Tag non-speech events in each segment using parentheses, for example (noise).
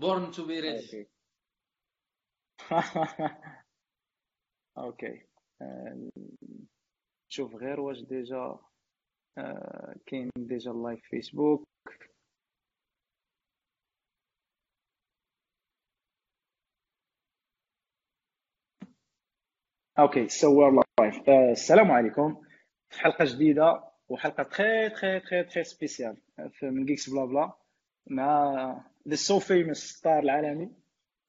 born to be ready okay شوف غير واش déjà آه، كاين déjà live Facebook okay so live السلام عليكم. في حلقة جديدة وحلقة très très très très spécial من Geeks Blabla مع the so famous star العالمي.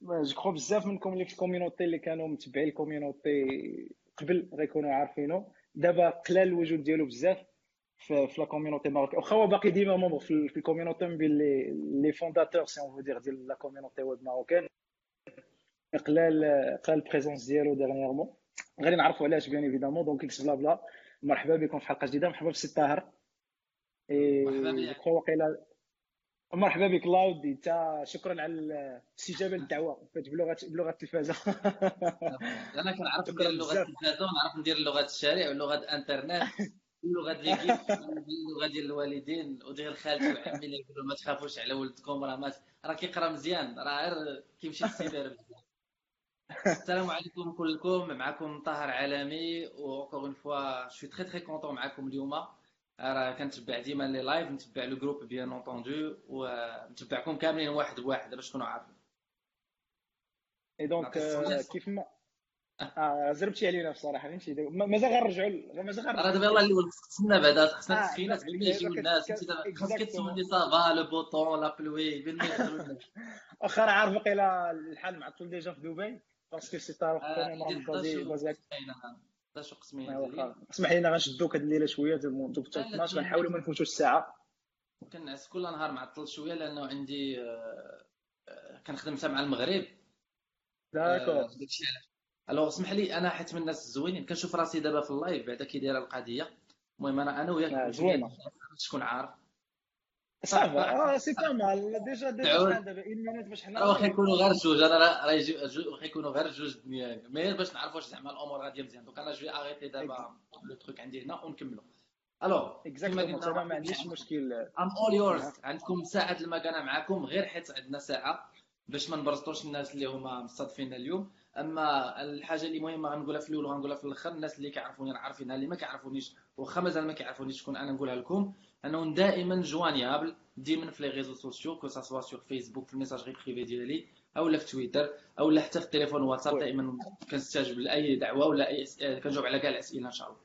je crois بزاف منكم اللي في ال community اللي كانوا متبعين ال community قبل غيكونوا عارفينه. دابا قلال الوجود ديالو بزاف في, في la community marocaine واخا هو باقي ديما membre في, في ال community من بين les fondateurs c'est un leader ديال la community web marocaine قلال قلال ال présence ديالو dernièrement غادي نعرفوا علاش bien évidemment donc إكس بلا بلا مرحبا بكم في حلقة جديدة. مرحبا بسي طاهر. مرحبا بك. وقيلا مرحبا بك الله ودي انت شكرا على الاستجابه للدعوه بلغه بلغة التلفازه (laughs) أنا كنعرف ندير اللغة التلفازه ونعرف ندير لغة الشارع ولغة الإنترنت اللغة ليكيب اللغة ديال الوالدين وديال خالتي وعمي اللي يقولوا ما تخافوش على ولدكم راه راه كيقرا مزيان راه غير كيمشي للسيبر السلام عليكم كلكم معكم طاهر عالمي و encore une fois je suis très très content معكم اليوم. راه كنتبع ديما les lives نتبع le groupe bien entendu ونتبعكم كاملين واحد بواحد باش تكونوا عارفين. et donc كيف ما آه زربتي علينا بصراحه فهمتي مازال غنرجعوا مازال غنرجعوا راه دابا يلاه الأول خصنا بعدا خصنا التسخينات قبل يجيو الناس انت خاصك تسولني ça va le beau temps la pluie قبل ما يدخلوا الناس واخا عارف واقيلا الحال معطل déjà في دبي؟ parce que سي طارق بازي 12 قسمين اسمح لينا غنشدو هاد الليلة شوية دابا 12 غنحاولوا ما نفوتوش الساعة. كنعس كل نهار معطل شوية لأنه عندي آه، كنخدم حتى مع المغرب. آه، d'accord ألو اسمح لي أنا حيت من الناس الزوينين. كنشوف راسي دابا في ال live بعدا كي القضية. المهم أنا أنا وياك آه، باش تكون عارف؟ صافا آه c'est pas mal déjà déjà دابا une minute باش حنا. واخا يكونوا غير جوج أنا راه واخا يكونوا غير جوج دنيا. mais باش نعرفوا واش زعما الأمور غادية مزيان. donc أنا جوي اغيتي دابا le truc عندي هنا ونكملوا. alors exactement أنا ما عنديش مشكل. I'm all yours عندكم ساعة المكانة معكم غير حيت عندنا ساعة باش ما نبرزطوش الناس اللي هما مستضيفين اليوم. أما الحاجة اللي مهمة غنقولها في الأول وغنقولها في الأخر الناس اللي كيعرفوني راه عارفينها اللي ما كيعرفونيش واخا مازال ما كيعرفونيش شكون أنا نقولها لكم أنه دائما joignable ديما في les réseaux sociaux que ce soit sur Facebook في ال messagerie privée ديالي أو في تويتر أو حتى في التليفون واتساب دائما كنستجب لأي دعوة ولا أي كنجاوب على كاع الأسئلة إن شاء الله.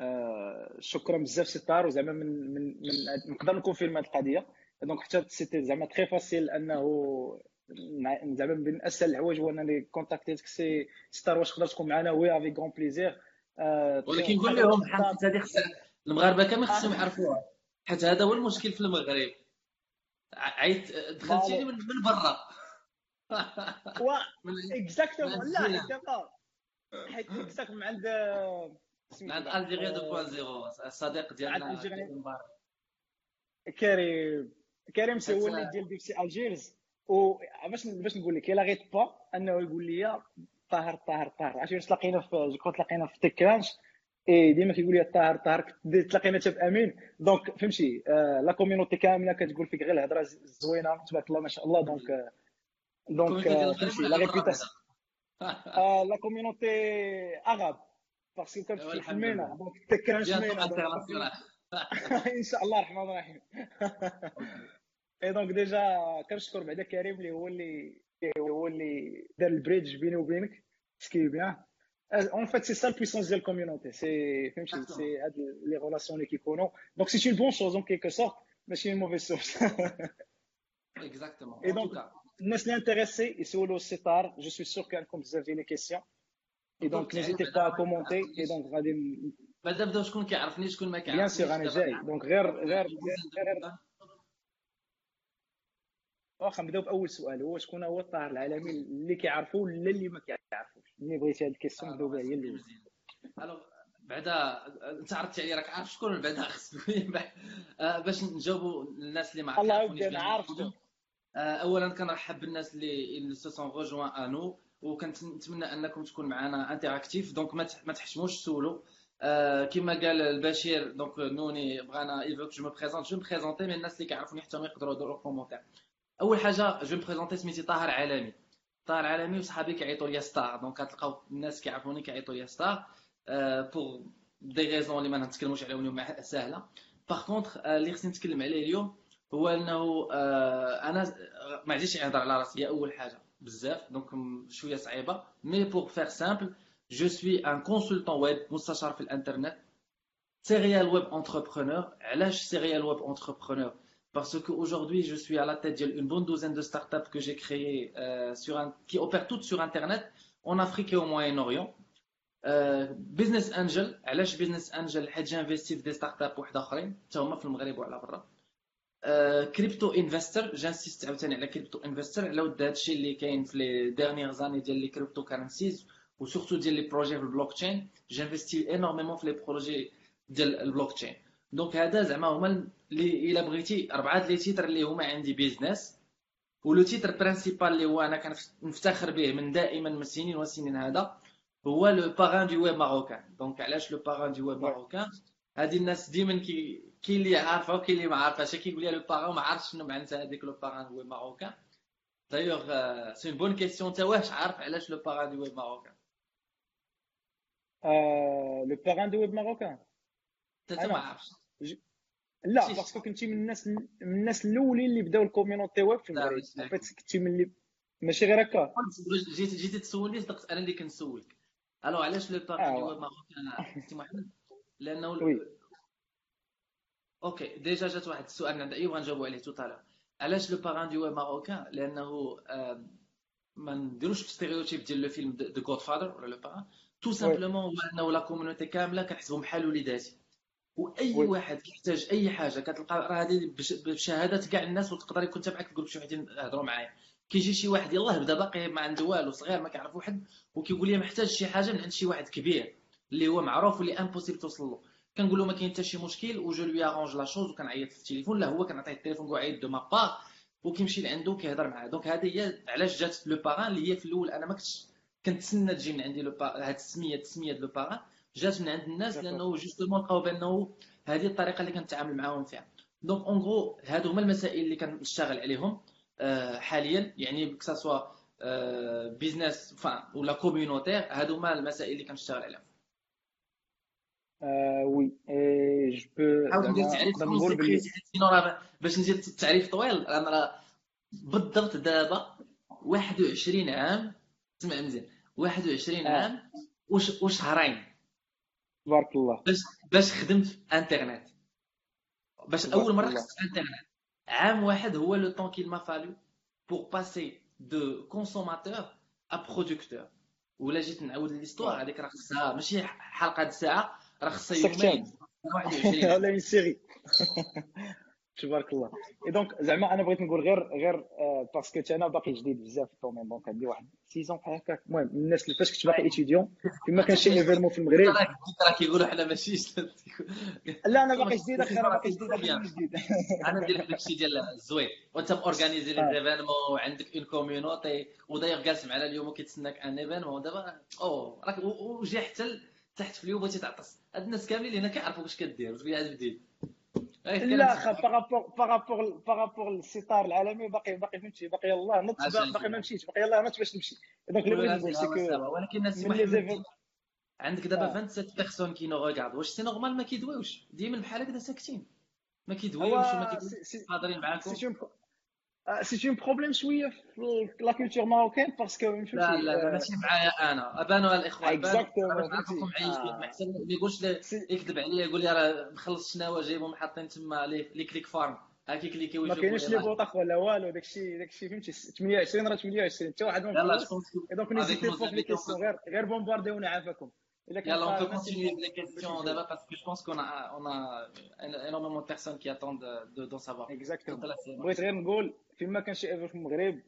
آه شكرا بزاف سي طارق وزعما من من من نقدر ن confirme هذه القضية. donc حتى c'était زعما très facile أنه زعما من أسهل الحوايج هو أنني contact يتك سي star واش تقدر تكون معنا oui avec un plaisir ولكن قول لهم حيت هذه المغاربة كامل خصهم يعرفوها. حيت هذا هو المشكل في المغرب. عيط دخلتيني من, من برا. و اكزاكتومون لا حيت اكزاكتومون عند من عند الجيريا 2.0 الصديق ديالنا كريم. كريم سي هو اللي ديال ديك سي الجيرز و باش نقول لك الا غيت با انه يقول لي طاهر طاهر طاهر. عرفتي تلاقينا في جو تلاقينا في تكرانش؟ إي ديما كيقول لي طاهر طاهر. تلاقينا حتى بامين دونك فهمتي آه لا كوميونيتي كاملة كتقول فيك غير الهضرة زوينة. تبارك الله ما شاء الله. دونك دونك فهمتي لا ريبيتاسيون (laughs) لا كوميونيتي اغاب باسكو كنت في المينا دونك تكرانش مينا ان شاء الله الرحمن الرحيم اي دونك ديجا كنشكر بعدا كريم اللي هو اللي هو اللي دار ال bridge بيني وبينك ce qui est bien en fait c'est ça ال puissance ديال ال community c'est فهمتي؟ c'est هاد les relations اللي كيكونوا donc c'est une bonne chose en quelque sorte ماشي une mauvaise source exactement اي donc الناس اللي intéressés يسولوا السيطار je suis sûr كان بزاف ديال les questions اي donc n'hésitez pas commentez اي donc غادي بعدا بداو شكون كيعرفني شكون ما كيعرفنيش bien sûr أنا جاي donc غير غير غير واخا نبداو بأول سؤال هو شكون هو الطاهر العالمي اللي كيعرفوه ولا اللي ما كيعرفوش؟ ملي بغيتي هاد ال question نبداو بها هي اللي. بعدا أنت عرفتي عليا راك عارف شكون بعدا خصني (laughs) باش نجاوبوا الناس اللي ما الله أنا عارف اولا كنرحب بالناس اللي اللي se sont rejoints à nous وكنتمنى أنكم تكون معنا interactive donc ما تحشموش سولوا كما قال البشير donc نوني بغانا ايفوك je me présente je présentais mais الناس اللي كيعرفوني حتى ما يقدروا يديروا commentaire أول حاجة je présentais سميتي طاهر عالمي طاهر عالمي وصحابي كيعيطوا لي ستار donc كتلقاو الناس كيعرفوني كيعيطوا لي ستار pour des raisons اللي ما نتكلموش عليهم اليوم ساهله par contre اللي خصني نتكلم عليه اليوم هو إنه أنا ما عنديش نهضر على راسي. أول حاجة. بزاف. donc شوية صعيبة. mais pour faire simple je suis un consultant web مستشار في الإنترنت. serial web entrepreneur علاش serial web entrepreneur Parce qu'aujourd'hui, je suis à la tête d'une bonne douzaine de startups que j'ai créées euh, sur un, qui opèrent toutes sur Internet en Afrique et au Moyen-Orient. Euh, business Angel, علاش Business Angel حيت j'investis في des startups واحد اخرين حتى هما في المغرب وعلى برا crypto investor j'investis عاوتاني على crypto investor على ود هادشي اللي كاين في les dernières années ديال les cryptocurrencies و surtout ديال les projets في ال blockchain j'investis énormément في les projets ديال ال blockchain donc هذا زعما هما اللي إلا بغيتي أربعة les titres اللي هما عندي business و le titre principal اللي هو أنا كنفتخر به من دائما من سنين وسنين هذا هو le parrain du web marocain donc علاش le parrain du web marocain هذه الناس ديما كي كي اللي عارفة وكاين اللي ما عارفاش كيقول لي le parrain ما عارفش شنو معناتها هذيك le parrain du web marocain d'ailleurs c'est bonne question انت واش عارف علاش le parrain du web marocain le parrain du web marocain انت ما عارفش. لا parce que كنتي من الناس من الناس الأولين اللي بداو ال community web في المغرب. كنتي من اللي ماشي غير هكا. جيت جيتي تسولني صدقت أنا اللي كنسولك. ألو علاش لو آه. هو marocain سي محمد؟ لأنه oui. OK déjà جات واحد السؤال عند أيوب غنجاوبوا عليه tout à l'heure علاش le parrain du marocain لأنه ما نديروش stéréotype ديال le film The Godfather ولا le parrain tout simplement هو أنه la community كاملة كنحسبهم بحال وليداتي. وأي oui. واحد كيحتاج أي حاجة كتلقى راه هذه بشهادات كاع الناس وتقدر يكون تبعك في ال groupe شي وحدين يهضروا معايا. كيجي شي واحد يلاه بدا باقي ما عنده والو صغير ما كيعرف واحد وكيقول لي محتاج شي حاجة من عند شي واحد كبير اللي هو معروف واللي impossible توصل له. كنقول له ما كاين حتى شي مشكل و je lui arrange la chose وكنعيط في التليفون لا هو كنعطيه التليفون كنعيط de ma part وكيمشي لعندو كيهضر معاه. donc هذه هي علاش جات le parrain اللي هي في الأول. أنا ما كنتش كنتسنى تجي من عندي لو هاد السميه التسمية ديال le parrain جات من عند الناس لأنه justement لقاو بأنه هذه الطريقة اللي كنتعامل معاهم فيها. donc en gros هادو هما المسائل اللي كنشتغل عليهم آه، حاليا. يعني que ça soit business ولا communautaire هادو هما المسائل اللي كنشتغل عليهم. oui je peux حاول ندير تعريف français باش ندير التعريف طويل أنا راه بالضبط دابا 21 عام. اسمع مزيان. 21 آه. عام وشهرين. تبارك الله. باش باش خدمت في انترنت. باش أول مرة خدمت في انترنت. عام واحد هو le temps qu'il m'a fallu pour passer de consommateur à producteur ولا جيت نعاود l'histoire هذيك راه خصها ماشي حلقة د ساعة راه خصها يومين. 21 ولا اون سيري تبارك الله. اي دونك زعما أنا بغيت نقول غير غير باسكو أنا باقي جديد بزاف في الدومين دونك عندي واحد 6 بحال هكاك المهم الناس اللي فاش كنت باقي ايتيديون فيما كان شي ايفيرمون في المغرب. (laughs) راه كيقولوا حنا ماشي. لا أنا باقي جديد أخي أنا باقي جديد. (laughs) أنا ندير لك داكشي ديال الزوين وأنت مورغانيزي لي زيفينمون وعندك اون كوميونيتي وداير جالس معنا اليوم وكيتسناك ان ايفينمون دابا أو راك وجي حتى تحت في اليوم بغيتي تعطس هاد الناس كاملين هنا كيعرفوا واش كدير. واش بديل لا خا par rapport par rapport لل star العالمي باقي باقي فهمتي باقي يلاه نط باقي ما مشيتش باقي يلاه نط باش نمشي donc اللي بغيت نقول c'est ولكن الناس عندك دابا 27 personnes qui nous regardent واش c'est normal ما كيدويوش؟ ديما بحال هكذا ساكتين. ما كيدويوش وما كيدويوش. حاضرين معاكم؟ سي un problème شوية في la culture marocaine parce que لا لا ماشي معايا أنا. ابانوا الاخوان exactement ما احسن ما يقولش يكذب عليا يقول لي راه مخلص شناوه جايبهم حاطين تما les click farms. ها كيكليكيو ما كاينش لي بوطاخ ولا والو داكشي داكشي فهمتي؟ 28 راه 28 حتى واحد ما donc n'hésitez فوق les questions غير غير بومبارديونا عافاكم يلا, on peut continuer les questions d'abord parce que je pense qu'on a, on a énormément de personnes qui attendent d'en savoir. Exactement. بغيت غير نقول فيما كان شي ايفر في المغرب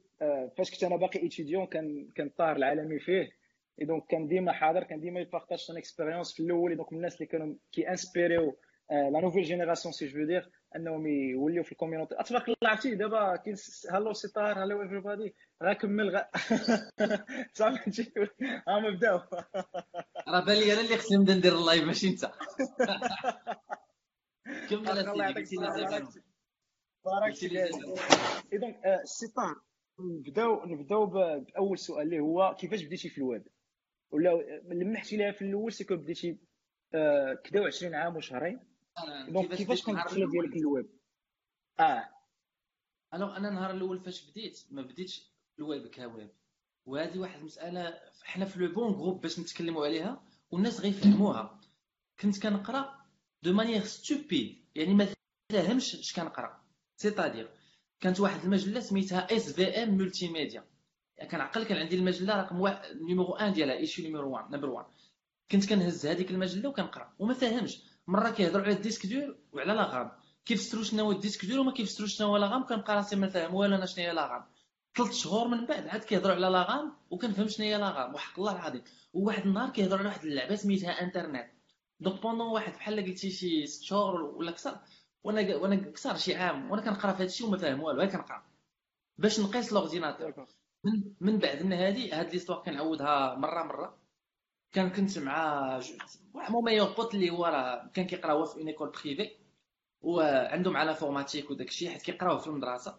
فاش كنت أنا باقي étudiant كان كان ال star العالمي فيه et donc كان ديما حاضر كان ديما ي partage son expérience في الأول donc من الناس اللي كانوا كي inspir يو la nouvelle génération c'est-à-dire أنهم يوليو في ال community الله عرفتي دابا كاين hello star hello everybody غا كمل غا (laughs) صافي ها بداو. راه بان لي أنا اللي خصني نبدا ندير ال live ماشي أنت. (laughs) كمل الله يعطيك بارك donc سي طاهر نبداو نبداو بأول سؤال اللي هو كيفاش بديتي في الويب؟ ولا لمحتي لها في الأول c'est que بديتي آه، كدا 20 عام وشهرين؟ donc كيفاش كانت الدخله ديالك للويب آه. alors أنا النهار الأول فاش بديت ما بديتش الويب كويب. وهذه واحد المسألة حنا في le bon groupe باش نتكلموا عليها والناس غيفهموها. كنت كنقرأ de manière stupide يعني ما فاهمش اش كنقرأ. c'est-à-dire كانت واحد المجلة سميتها SVM Multimédia كنعقل كان عندي المجلة رقم واحد numéro 1 ديالها ايشي numéro 1 number 1 كنت كنهز هذيك المجلة وكنقرأ. وما فاهمش مرة كيهضروا على ال disque dur وعلى la RAM كيفسروا شنو هو ال disque dur وما كيفسروش شنو هو la RAM كنبقى راسي ما فاهم والو أنا شنو هي la RAM ثلاث شهور من بعد عاد كيهضروا على la RAM وكنفهم شنو هي la RAM وحق الله العظيم. وواحد النهار كيهضروا على واحد اللعبة سميتها إنترنت. donc pendant واحد بحال قلتي شي ست شهور ولا أكثر وأنا وأنا أكثر شي عام وأنا كنقرأ في هذا الشيء وما فاهم والو غير كنقرأ. باش نقيس l'ordinateur من من بعد من هذه هاد l'histoire كنعاودها مرة مرة. كان كنت مع mon meilleur pote اللي هو راه كان كيقرا هو في école privée وعندهم l'informatique وداك الشيء حيت كيقراوه في المدرسة.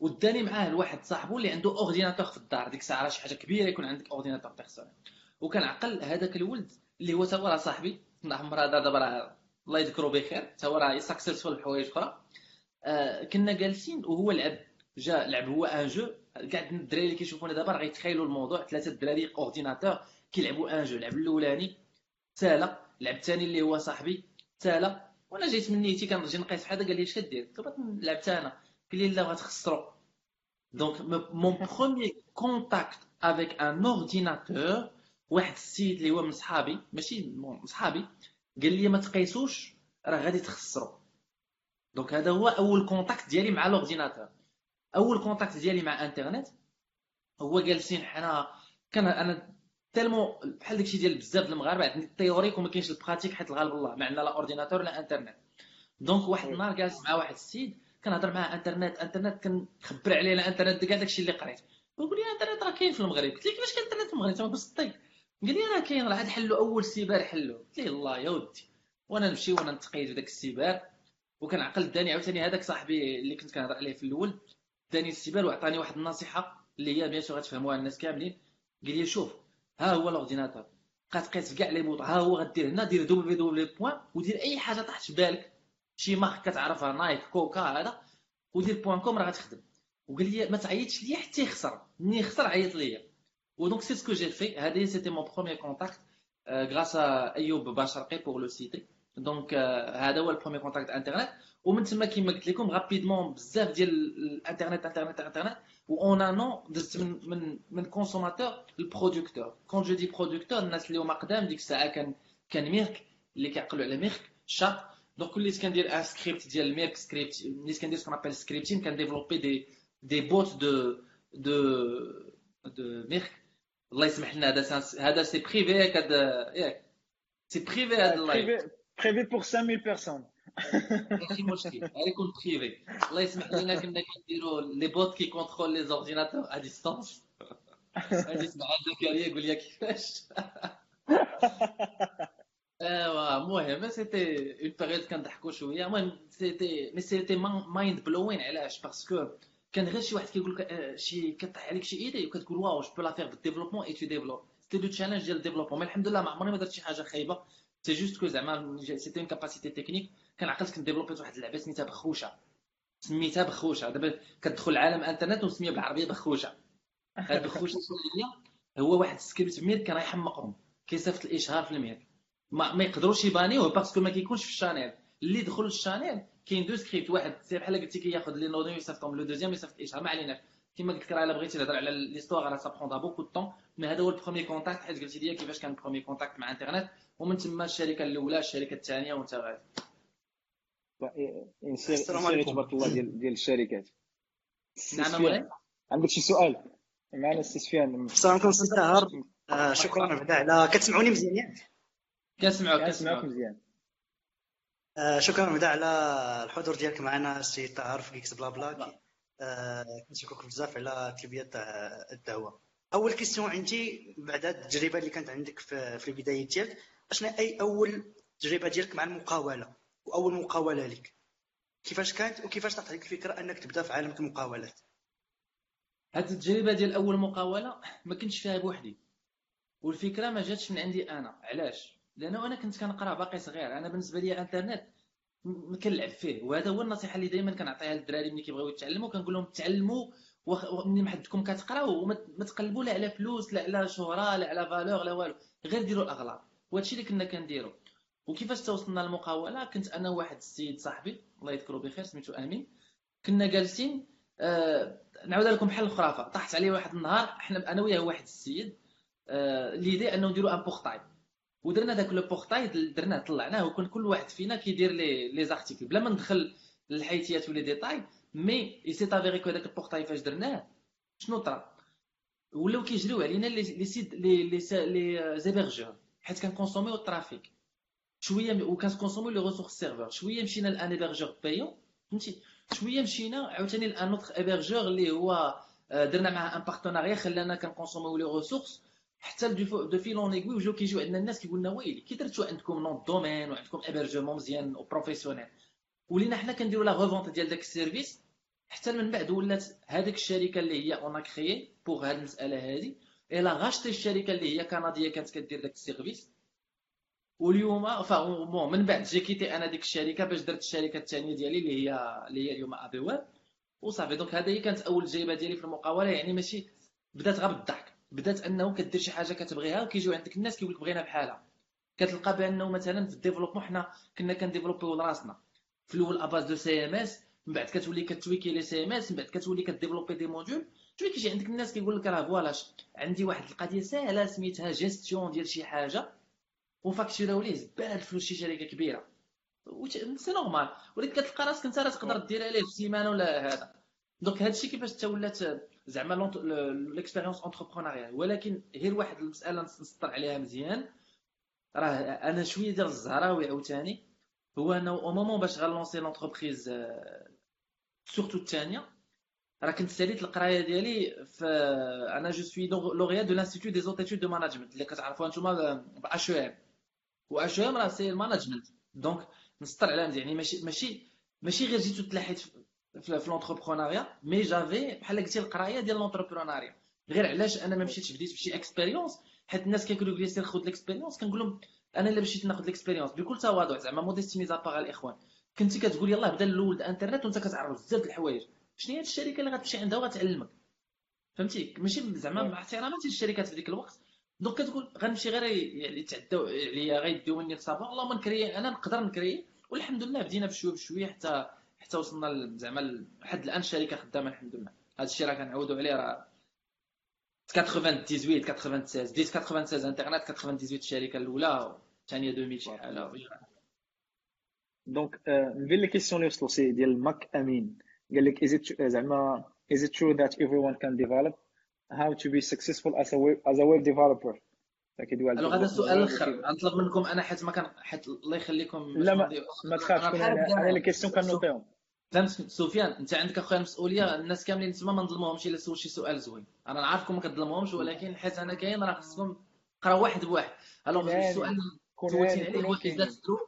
وداني معاه لواحد صاحبو اللي عنده ordinateur في الدار. ديك الساعة شي حاجة كبيرة يكون عندك ordinateur personnel وكنعقل هذاك الولد اللي هو تا هو راه صاحبي. الله عمر هذا دابا راه الله يذكرو بخير. تا هو راه successful في حوايج أخرى. آه كنا جالسين وهو لعب. جا لعب هو un jeu كاع الدراري اللي كيشوفونا دابا راه غيتخيلوا الموضوع. ثلاثة الدراري ordinateur كيلعبوا un jeu لعب الأولاني سالا لعب الثاني اللي هو صاحبي سالا وأنا جيت من نيتي كنجي نقيس بحال قال لي اش كدير قلت لعبت أنا قال لي لا غتخسروا donc mon premier contact avec un ordinateur واحد السيد اللي هو من صحابي ماشي من صحابي قال لي ما تقيسوش راه غادي تخسروا donc هذا هو أول contact ديالي مع l'ordinateur أول contact ديالي مع انترنت هو جالسين حنا كان أنا تالمو بحال داكشي ديال بزاف د المغاربة عندي ال théorique وما كاينش ال pratique حيت الغالب الله ما عندنا لا ordinateur لا انترنت donc واحد النهار جالس مع واحد السيد كنهضر معاه انترنت انترنت كنخبر عليه على انترنت كاع داكشي اللي قريت. ويقول لي انترنت راه كاين في المغرب. قلت له كيفاش كاين انترنت في المغرب؟ انت ما صدق قال لي راه كاين راه عاد حلوا أول سيبار حلوا قلت له الله يا ودي. وأنا نمشي وأنا نتقيد في داك السيبار وكنعقل داني عاوتاني هذاك صاحبي اللي كنت كنهضر عليه في الأول داني السيبار وعطاني واحد النصيحة اللي هي bien sûr غتفهموها الناس كاملين. قال لي شوف ها هو l'ordinateur بقى تقيس كاع لي بوط ها هو غدير هنا دير دبليو دبليو بوان ودير أي حاجة طاحت في بالك. شي marque كتعرفها Nike Coca هذا. ودير point com راه غتخدم. وقال لي ما تعيطش ليا حتى يخسر. ملي يخسر عيط ليا. و donc c'est ce que j'ai fait هذه c'était mon premier contact grâce à أيوب باشرقي pour le citer donc هذا هو ال premier contact انترنت ومن تما كيما قلت لكم rapidement بزاف ديال الانترنت انترنت انترنت. وون ان درت من من من consommateur ل producteur quand je dis producteur الناس اللي هما قدام ديك الساعة كان كان mIRC اللي كيعقلوا على mIRC chat donc وليت كندير un script ديال mIRC script وليت كندير ce qu'on appelle scripting كن développe des des bots de de de mIRC. الله يسمح لنا هذا هذا c'est privé هذا ياك c'est privé هذا ال live privé pour 5000 personnes ماشي مشكل غيكون privé الله يسمح لنا كنا كنديروا les bots qui contrôlent les ordinateurs à distance غادي يسمع زكريا يقول لي كيفاش ايوا المهم c'était une période كنضحكوا شوية المهم c'était mais c'était mind-blowing علاش parce que كان غير شي واحد كيقول لك شي كطيح عليك شي idée وكتقول waouh je peux la faire بال développement et tu développes c'était de challenge ديال ال développement mais الحمد لله ما عمرني ما درت شي حاجة خايبه c'est juste que زعما cette capacité technique كنعقل كنت développé ت واحد اللعبه سميتها بخوشه سميتها بخوشه دابا كتدخل عالم انترنت وسميها بالعربيه بخوشه هاد بخوشه هو واحد ال script mIRC كان يحمقهم كيصيفط الاشهار في ال mIRC ما, ما يقدروش يبانيوه parce que ما كيكونش في ال channel اللي دخل ال channel كاين deux scripts واحد بحال قلتي كياخذ لي نودون يصيفطهم le deuxième يصيفط الاشهار ما عليناش كما قلت لك راه الا بغيتي تهضر على l'histoire راه ça prendra beaucoup de temps mais هذا هو ال premier contact حيت قلتي لي كيفاش كان ال premier contact مع انترنت ومن تما الشركة الأولى الشركة الثانية وأنت غادي. السلام عليكم. تبارك الله ديال ديال الشركات. نعم مولاي عندك شي سؤال؟ معنا السي سفيان. السلام عليكم سي طاهر. آه شكرا بعدا على كتسمعوني مزيان؟ ياك كنسمعوك كنسمعوك. مزيان. آه شكرا بعدا على الحضور ديالك معنا السي طاهر في Geeks Blabla. آه كنشكرك بزاف على تلبيه الدعوة. أول question عندي بعد التجربة اللي كانت عندك في, البداية ديالك اشنا أي أول تجربة ديالك مع المقاولة واول مقاولة لك؟ كيفاش كانت وكيفاش طاحت عليك الفكرة أنك تبدا في عالم المقاولات؟ هاد التجربة ديال أول مقاولة ما كنتش فيها بوحدي. والفكرة ما جاتش من عندي أنا. علاش؟ لأنه أنا كنت كنقرأ باقي صغير. أنا بالنسبة لي الانترنت كنلعب فيه. وهذا هو النصيحة اللي دائما كنعطيها للدراري ملي كيبغيو يتعلموا. كنقول لهم تعلموا ما حدكم كتقراو ما تقلبوا لا على فلوس لا على شهرة لا على فالور لا والو. غير ديروا الأغلاط. وهادشي اللي كنا كنديرو وكيفاش توصلنا للمقاولة؟ كنت أنا واحد السيد صاحبي الله يذكره بخير سميتو أمين. كنا جالسين آه نعاود لكم بحال الخرافة. طاحت عليه واحد النهار إحنا أنا وياه واحد السيد آه l'idée أنه نديرو un portail ودرنا داك le portail درناه طلعناه وكان كل واحد فينا كيدير les les articles. بلا ما ندخل للحيتيات و les détails mais il s'est avéré que داك ال portail فاش درناه شنو طرا؟ ولاو كيجريو علينا les sites les les les hébergeurs حيت كنكونسوميو ال trafic شوية وكنكونسوميو les ressources serveur شوية مشينا ل un hébergeur payant فهمتي؟ شوية مشينا عاوتاني ل un autre hébergeur اللي هو درنا معاه un partenariat خلانا كنكونسوميو les ressources حتى de fil en aiguille وجاو كيجيو عندنا الناس كيقول لنا ويلي كي درتو عندكم nom de domaine وعندكم hébergement مزيان و professionnel ولينا حنا كنديرو la revente ديال داك ال service حتى من بعد ولات هذيك الشركة اللي هي on crée pour هاد المسألة هادي elle a racheté الشركة اللي هي كندية كانت كدير داك ال service. واليوم bon من بعد j'ai quitté أنا ديك الشركة باش درت الشركة الثانية ديالي اللي هي اللي هي اليوم ابي ويب وصافي donc هذه كانت أول تجربه ديالي في المقاولة يعني ماشي بدات غير بالضحك. بدات انه كدير شي حاجة كتبغيها وكيجيو عندك الناس كيقول لك بغينا بحالها. كتلقى بانه مثلا في ال développement حنا كنا كنديفلوبيو لراسنا. في الأول à base de CMS من بعد كتولي كتويكي les CMS من بعد كتولي كديفلوبي des modules. شوية كيجي عندك الناس كيقول لك راه voilà عندي واحد القضية ساهلة سميتها جيستيون ديال شي حاجة. وفاكتوراو ليه زبال الفلوس شي شركة كبيرة. c'est normal ولكن كتلقى راسك أنت راه تقدر دير عليه في سيمانه ولا هذا. donc هادشي كيفاش حتى ولات زعما l'expérience entrepreneuriale ولكن غير واحد المسألة نسطر عليها مزيان. راه أنا شوية ديال الزهراوي عاوتاني. هو أنه au moment باش غنلونسي l'entreprise surtout الثانية راه كنت ساليت القراية ديالي في أنا je suis lauréat de l'Institut des Hautes Études de Management اللي كتعرفوها نتوما ب اش ام و اش ام راه c'est ال management donc نسطر على مزيان. يعني ماشي ماشي ماشي غير جيت تلاحيت في l'entrepreneuriat mais j'avais بحال قلتي القراية ديال l'entrepreneuriat غير علاش أنا ما مشيتش بديت بشي expérience حيت الناس كيقولوا لي سير خذ l'expérience كنقول لهم أنا إلا مشيت ناخذ l'expérience بكل تواضع زعما modestie mise à part الإخوان. كنتي كتقول يلاه بدا الأول الإنترنت وأنت كتعرف بزاف د الحوايج. شنو هي الشركة اللي غتمشي عندها وغتعلمك؟ فهمتي؟ ماشي زعما مع احتراماتي للشركات في ذيك الوقت. donc كتقول غنمشي غير يعني تعداو عليا غيديو مني الصباح. اللهم نكري أنا نقدر نكري. والحمد لله بدينا بشوية بشوية حتى حتى وصلنا زعما لحد الآن الشركة خدامة الحمد لله. هذا الشيء راه كنعاودوا عليه راه 98 96 بديت 96 انترنت 98 الشركة الأولى الثانية 2000 شي حاجة donc نبين les questions اللي وصلوا سي ديال ماك أمين. قال لك it زعما is it true that everyone can develop? How to be successful as a web, as a web developer? كيدوي على هذا السؤال الآخر نطلب منكم أنا حيت ما كان حيت الله يخليكم لا ما, ما تخافش أنا les questions كنوطيهم فهمت سفيان أنت عندك أخويا المسؤوليه الناس كاملين تما ما نظلموهمش إلا سول شي سؤال زوين. أنا نعرفكم ما كظلموهمش ولكن حيت أنا كاين راه خصكم تقراو واحد بواحد. alors السؤال سولتيني عليه هو is that true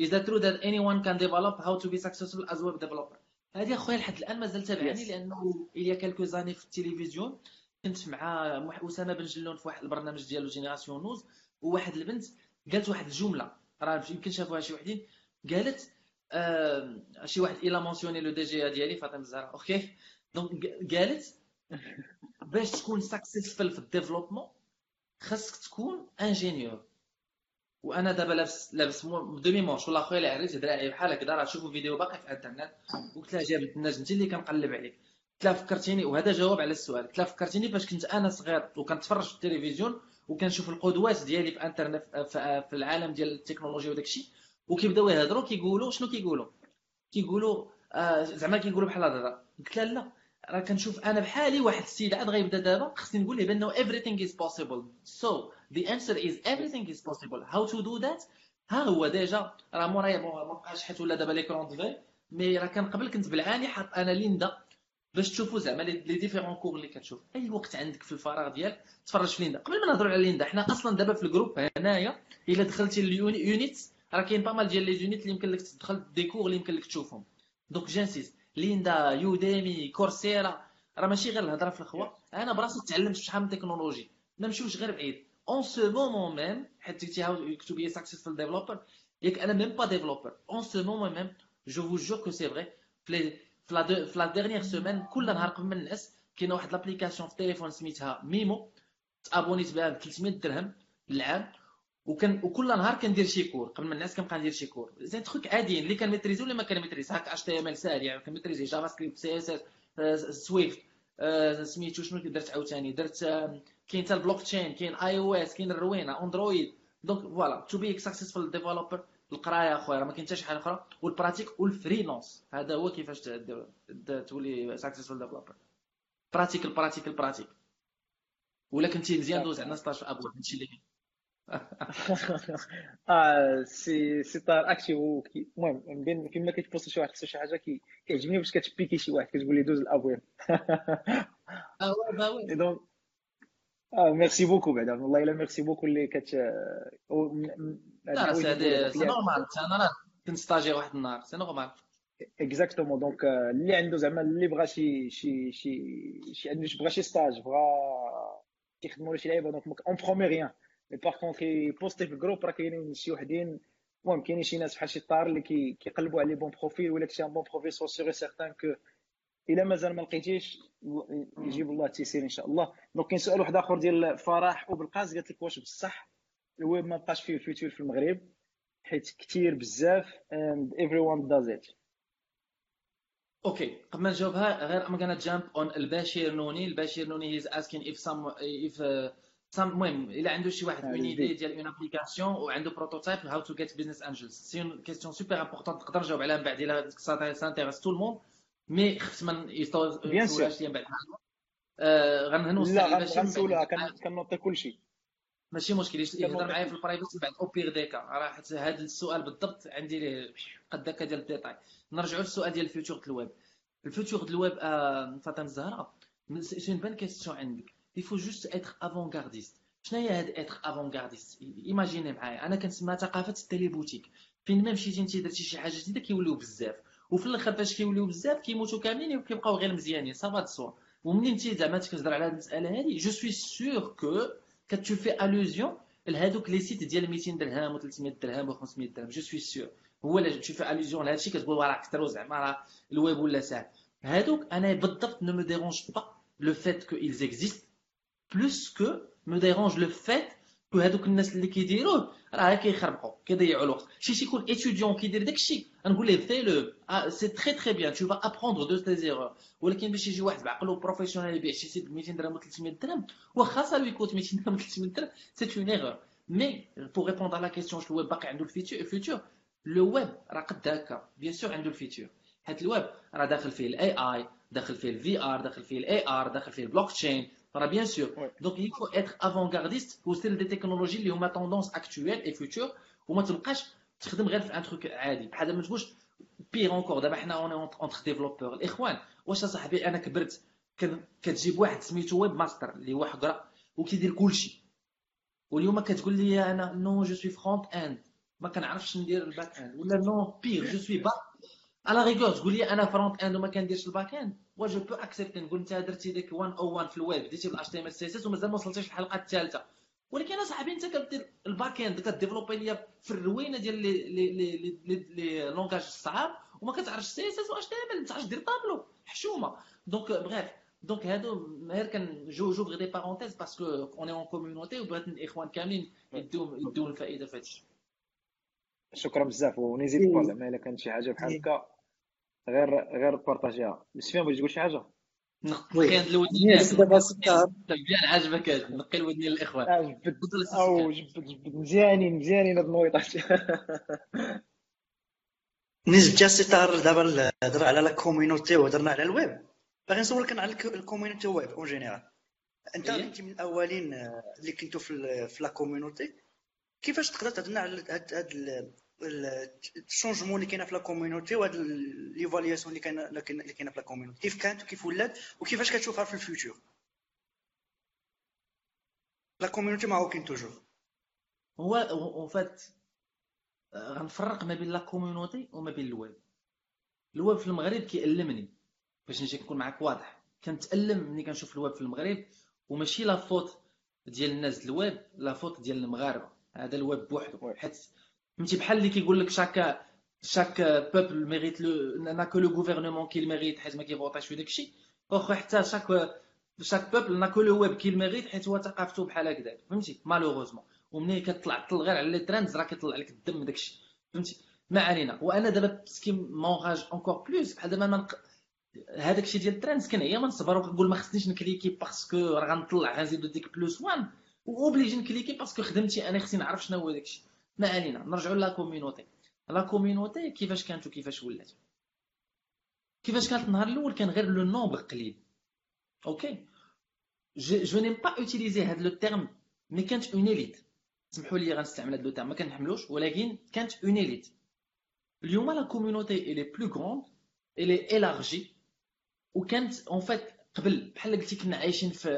is that true that anyone can develop how to be successful as web developer. هذه أخويا لحد الآن مازال تابعني لأنه il y a quelques années في التلفزيون. كنت مع أسامة بن جلون في واحد البرنامج ديالو Génération News وواحد البنت قالت واحد الجملة راه يمكن شافوها شي وحدين قالت آه شي واحد il a mentionné le DG ديالي فاطمة الزهراء ok. donc قالت باش تكون successful في ال développement خاصك تكون ingénieur وأنا دابا لابس لابس demi-manche ولا خويا اللي عريت دراعي بحال هكذا راه شوفوا فيديو باقي في الإنترنت قلت لها جابت الناس انت اللي كنقلب عليك. قلت لها فكرتيني وهذا جواب على السؤال. قلت لها فكرتيني فاش كنت أنا صغير وكنتفرج في التلفزيون وكنشوف القدوات ديالي في أنترنت في العالم ديال التكنولوجيا وداك الشيء وكيبداو يهضروا كيقولوا شنو كيقولوا؟ كيقولوا آه زعما كيقولوا بحال هذا قلت لها لا راه كنشوف أنا بحالي واحد السيد عاد غيبدا دابا خصني نقول ليه بأنه everything is possible. So the answer is everything is possible. How to do that? ها هو déjà راه مورايا ما بقاش حيت ولا دابا l'écran de veille mais راه كان قبل كنت بالعاني حاط أنا Lynda باش تشوفوا زعما les différents cours اللي كتشوف. أي وقت عندك في الفراغ ديالك تفرج في Lynda. قبل ما نهضروا على Lynda حنا أصلا دابا في ال groupe هنايا إلا دخلتي l'unité راه كاين pas mal ديال les unités اللي يمكن لك تدخل des cours اللي يمكن لك تشوفهم. donc j'insiste Lynda Udemy Coursera راه ماشي غير الهضرة في الخوا أنا براسي تعلمت شحال من technologies ما نمشيوش غير بعيد. en ce moment même حيت قلتي how to be successful developer ياك أنا même pas développeur en ce moment même je vous jure que c'est vrai في la dernière semaine كل نهار قبل من الناس كاينة واحد l'application في التليفون سميتها Mimo. تابونيت بها ب 300 درهم للعام. وكان وكل نهار كندير شي كور. قبل ما الناس كنبقى ندير شي كور. زي تخوك عاديين اللي كنميتريزي ولا ما كنميتريز. هاك اش تي ام ال ساري كنميتريزي جافا سكريبت سي اس اس سويفت سميتو شنو درت عاوتاني. درت كاين حتى البلوك تشين كاين اي أو اس كاين الروينة اندرويد دونك فوالا تو بي سكسيسفول ديفلوبر القرايه اخويا راه ما كاين حتى شي حاجة أخرى. والبراتيك والفريلانس هذا هو كيفاش تولي سكسيسفول ديفلوبر براتيك البراتيك البراتيك. ولا كنتي مزيان دوز عندنا 16 أبواب هادشي اللي كاين (laughs) آه سي سي طار اكشي المهم بين فين ما كتبوست شي واحد خصو شي حاجة كيعجبني باش كتبيكي شي واحد كتقول لي دوز الأبواب. (laughs) آه وي آه ميرسي بوكو بعدا والله إلا ميرسي بوكو اللي كت لا سي نورمال أنا راه كنت ستاجير واحد النهار سي نورمال اكزاكتومون دونك اللي عنده زعما اللي بغى شي شي شي شي عنده بغى شي ستاج بغى كيخدموا شي لعيبة دونك اون برومي ريان مي باغ كونتر كيبوستي في الجروب راه كاينين شي وحدين المهم كاينين شي ناس بحال شي طار اللي كيقلبوا على لي بون بروفيل ولا كشي بون بروفيل سو سيغ سيغتان كو الا مازال ما لقيتيش يجيب الله التيسير إن شاء الله. دونك كاين سؤال واحد آخر ديال فرح وبالقاس قالت لك واش بصح؟ الويب ما بقاش فيه الفيتور في المغرب حيت كثير بزاف and everyone does it. أوكي قبل ما نجاوبها غير ام غانا جامب اون البشير نوني. البشير نوني هيز اسكين اف سام اف سام المهم إلا عنده شي واحد اون ايدي ديال اون ابليكاسيون وعنده بروتوتايب هاو تو جيت بزنس انجلز سي اون كيستيون سوبر امبورطون تقدر تجاوب عليها من بعد إلا سانتيريس تو الموند مي خفت ما يسولهاش ليا بعد آه غنهنو لا غنسولها كنوطي كلشي. ماشي مشكل يهضر معايا في البرايفسي بعد. اوبيغ ديكا راه حيت هذا السؤال بالضبط عندي ليه قد ديال الديتاي. نرجعوا للسؤال ديال الفيوتور د الويب. الفيوتور د الويب آه فاطمة الزهراء سي اون بان كيستيون عندك. يفو جوست اتر افونغارديست شنو هي هاد اتر افونغارديست ايماجيني معايا. أنا كنسميها ثقافة التيلي بوتيك فين ما مشيتي انت درتي شي حاجة جديدة كيوليو بزاف. وفي الآخر فاش كيوليو بزاف كيموتوا كاملين وكيبقاو غير مزيانين. صافا دسوا ومنين انت زعما تكهضر على هاد المسألة هادي جو سوي سور كو كتشوف في الوزيون لهادوك لي سيت ديال 200 درهم و300 درهم و500 درهم جو سوي سور هو اللي تشوف في الوزيون لهادشي كتقول راه كثروا زعما راه الويب ولا ساهل. هادوك أنا بالضبط نو مو ديرونج با لو فيت كو ils existent plus que me dérange le fait كو هذوك الناس اللي كيديروه راه كيخربقوا كيضيعوا الوقت. شي شي يكون اتيديون كيدير داكشي نقول ليه في لو سي تري تري بيان تو فا ابروندر دو تي زيرور ولكن باش يجي واحد بعقلو بروفيسيونيل يبيع شي سيت ب 200 درهم و 300 درهم واخا سا لو كوت 200 درهم و 300 درهم سي اون ايرور مي بور ريبوندر لا كيسيون واش الويب باقي عنده الفيتور لو ويب راه قد هكا بيان سور عنده الفيتور حيت الويب راه داخل فيه الاي اي داخل فيه الفي ار داخل فيه الاي ار داخل فيه البلوك تشين راه بيان سور دونك il faut être avant-gardiste وسير دي تكنولوجي اللي هما توندونس اكتويل اي فيوتور وما تبقاش تخدم غير في ان تروك عادي بحال ما تقولش بيغ اونكور دابا حنا اون اونتر ديفلوبور الاخوان واش اصاحبي أنا كبرت كتجيب واحد سميتو ويب ماستر اللي هو حقره وكيدير كلشي واليوم كتقول لي أنا نو جو سوي فرونت اند ما كنعرفش ندير الباك اند ولا نو بيغ جو سوي با على ريغور تقول لي أنا فرونت اند وما كنديرش الباك اند وا جو بو اكسبتي نقول انت درتي ديك 101 في الويب بديتي بالاش تي ام اس سي اس ومازال ما وصلتيش للحلقه الثالثه ولكن اصاحبي انت كدير الباك اند كديفلوبي ليا في الروينه ديال لي لي لي لي لي لونغاج الصعاب وما كتعرفش سي اس اس واش تعمل ما تعرفش دير طابلو حشومه دونك بغيف دونك هادو غير كان جو جو دي بارونتيز باسكو اون اون كوميونيتي وبغيت الاخوان كاملين يديو يديو الفائده في هادشي شكرا بزاف ونزيد زعما الا كانت شي حاجة بحال هكا غير غير بارطاجيها. سفيان بغيتي تقول شي حاجة؟ كاين الودنين دابا مزيان عجبك نقي الودنين للاخوان جبد أو جبد جبد مزيانين مزيانين هاد النويطات. (laughs) نسبة جا ستار دابا هضر على لا كوميونيتي وهضرنا على الويب. باغي نسولك على الكوميونيتي ويب اون جينيرال. أنت كنتي من الأولين اللي كنتو في لا كوميونيتي كيفاش تقدر تهضرنا على هاد الشونجمون اللي كاينة في لا كوميونيتي وهاد ليفالياسيون اللي كاينة اللي كاينة في لا كوميونيتي كيف كانت وكيف ولات وكيفاش كتشوفها في الفيوتشر لا كوميونيتي ما هو كاين توجور هو اون فات غنفرق ما بين لا كوميونيتي وما بين الويب الويب في المغرب كيألمني باش نجي نكون معاك واضح كنتألم ملي كنشوف الويب في المغرب وماشي لا فوت ديال الناس الويب لا فوت ديال المغاربه هذا الويب بوحدو حيت فهمتي بحال اللي كيقول لك chaque chaque peuple mérite le n'a que le gouvernement qu'il mérite حيت ما كيفوطيش في داكشي. واخا حتى chaque chaque peuple n'a que le web qu'il mérite حيت هو ثقافته بحال هكذا فهمتي؟ malheureusement. ومنين كتطلع طل غير على les trends راه كيطلع لك الدم داكشي فهمتي؟ ما علينا. وأنا دابا ce qui m'enrage encore plus بحال دابا ما هذاك الشيء ديال ال trends كنعيا ما نصبر وكنقول ما خصنيش نكليكي parce que راه غنطلع غنزيدو ديك plus one و obligé نكليكي parce que خدمتي أنا خصني نعرف شنو هو داك الشيء ما علينا نرجعوا la community la community كيفاش كانت وكيفاش ولات. كيفاش كانت النهار الأول كان غير le nombre قليل. okay je n'aime pas utiliser هاد le terme mais كانت une élite سمحوا لي غنستعمل هاد le terme ما كنحملوش ولكن كانت une élite اليوم la community elle est plus grande elle est élargie وكانت en fait قبل بحال قلتي كنا عايشين في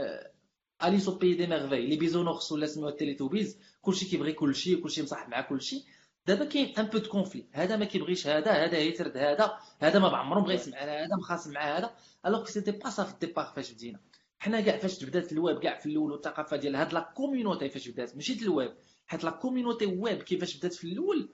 Alice au pays des merveilles les Bisounours ولا سميوها التيليتوبيز كلشي كيبغي كلشي كلشي مصاحب مع كلشي دابا كاين un peu de conflits هذا ما كيبغيش هذا هذا يترد هذا هذا ما بعمرو بغى يسمع على هذا مخاصم مع هذا alors c'était pas ça في ال départ فاش بدينا حنا كاع فاش بدات الويب كاع في الأول والثقافه ديال هاد la community فاش بدات ماشي الويب حيت la community web كيفاش بدات في الأول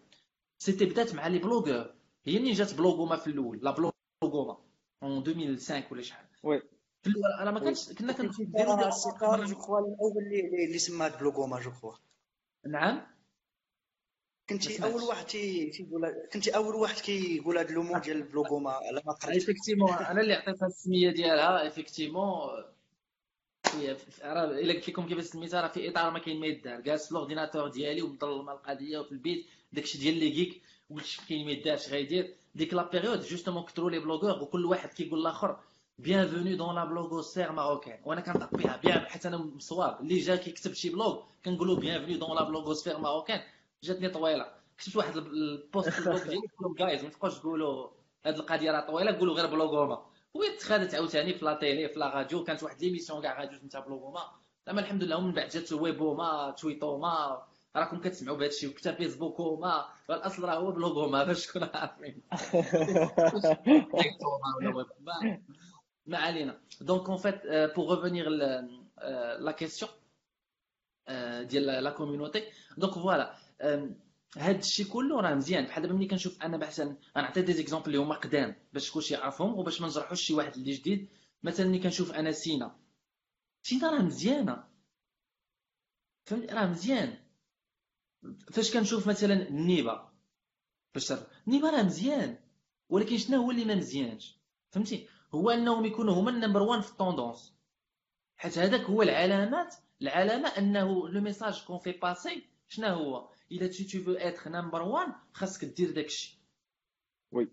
c'était بدات مع les blogueurs هي منين جات Blogoma في الأول la Blogoma en 2005 ولا شحال oui في الأول أنا ما كانش كنا كنديروا السيطار je crois الأول اللي اللي سماه بلوغوما je crois نعم. كنتي أول واحد تيقول كنتي أول واحد كيقول هذا le mot ديال ال Blogoma على ما قريت effectivement أنا اللي عطيتها السمية ديالها effectivement راه إلا قلت لكم كيفاش سميتها راه في إطار ما كاين ما يدار. جالس في ال ordinateur ديالي ومظلمه القضية وفي البيت داكشي ديال les geeks قلت كاين ما يدارش غيدير. ديك la période justement كثروا les blogueurs وكل واحد كيقول الآخر bienvenue dans la blogosphère marocaine وأنا كنطق بها bien حيت أنا مصواب اللي جا كيكتب شي blog كنقول له bienvenue dans la blogosphère marocaine جاتني طويله كتبت واحد ال post في ال blog ديالي قلت guys ما تبقاوش تقولوا هاد القضية راه طويله قولوا غير Blogoma وهي تخادت عاوتاني في la télé في la radio كانت واحد l'émission كاع راديو سميتها Blogoma زعما الحمد لله ومن بعد جات Weboma Twittoma راكم كتسمعوا بهذا الشيء وكتا Facebookoma الاصل راه هو Blogoma باش تكونوا عارفين ما علينا donc en fait pour revenir la question ديال la community donc voilà هاد الشيء كله راه مزيان. بحال دابا ملي كنشوف أنا بحسن غنعطي des exemples اللي هما قدام باش كلشي يعرفهم وباش ما نجرحوش شي واحد اللي جديد. مثلا ملي كنشوف أنا سينا. سينا راه مزيانة. فهمت؟ راه مزيان. فاش كنشوف مثلا النيبه باش النيبه راه مزيان. ولكن شنو هو اللي ما مزيانش؟ فهمتي؟ هو أنهم يكونوا هما ال number 1 في ال tendances حيت هذاك هو العلامات العلامة أنه le message qu'on fait passer شنو هو؟ الا t'es tu veux être number 1 خاصك دير داكشي oui.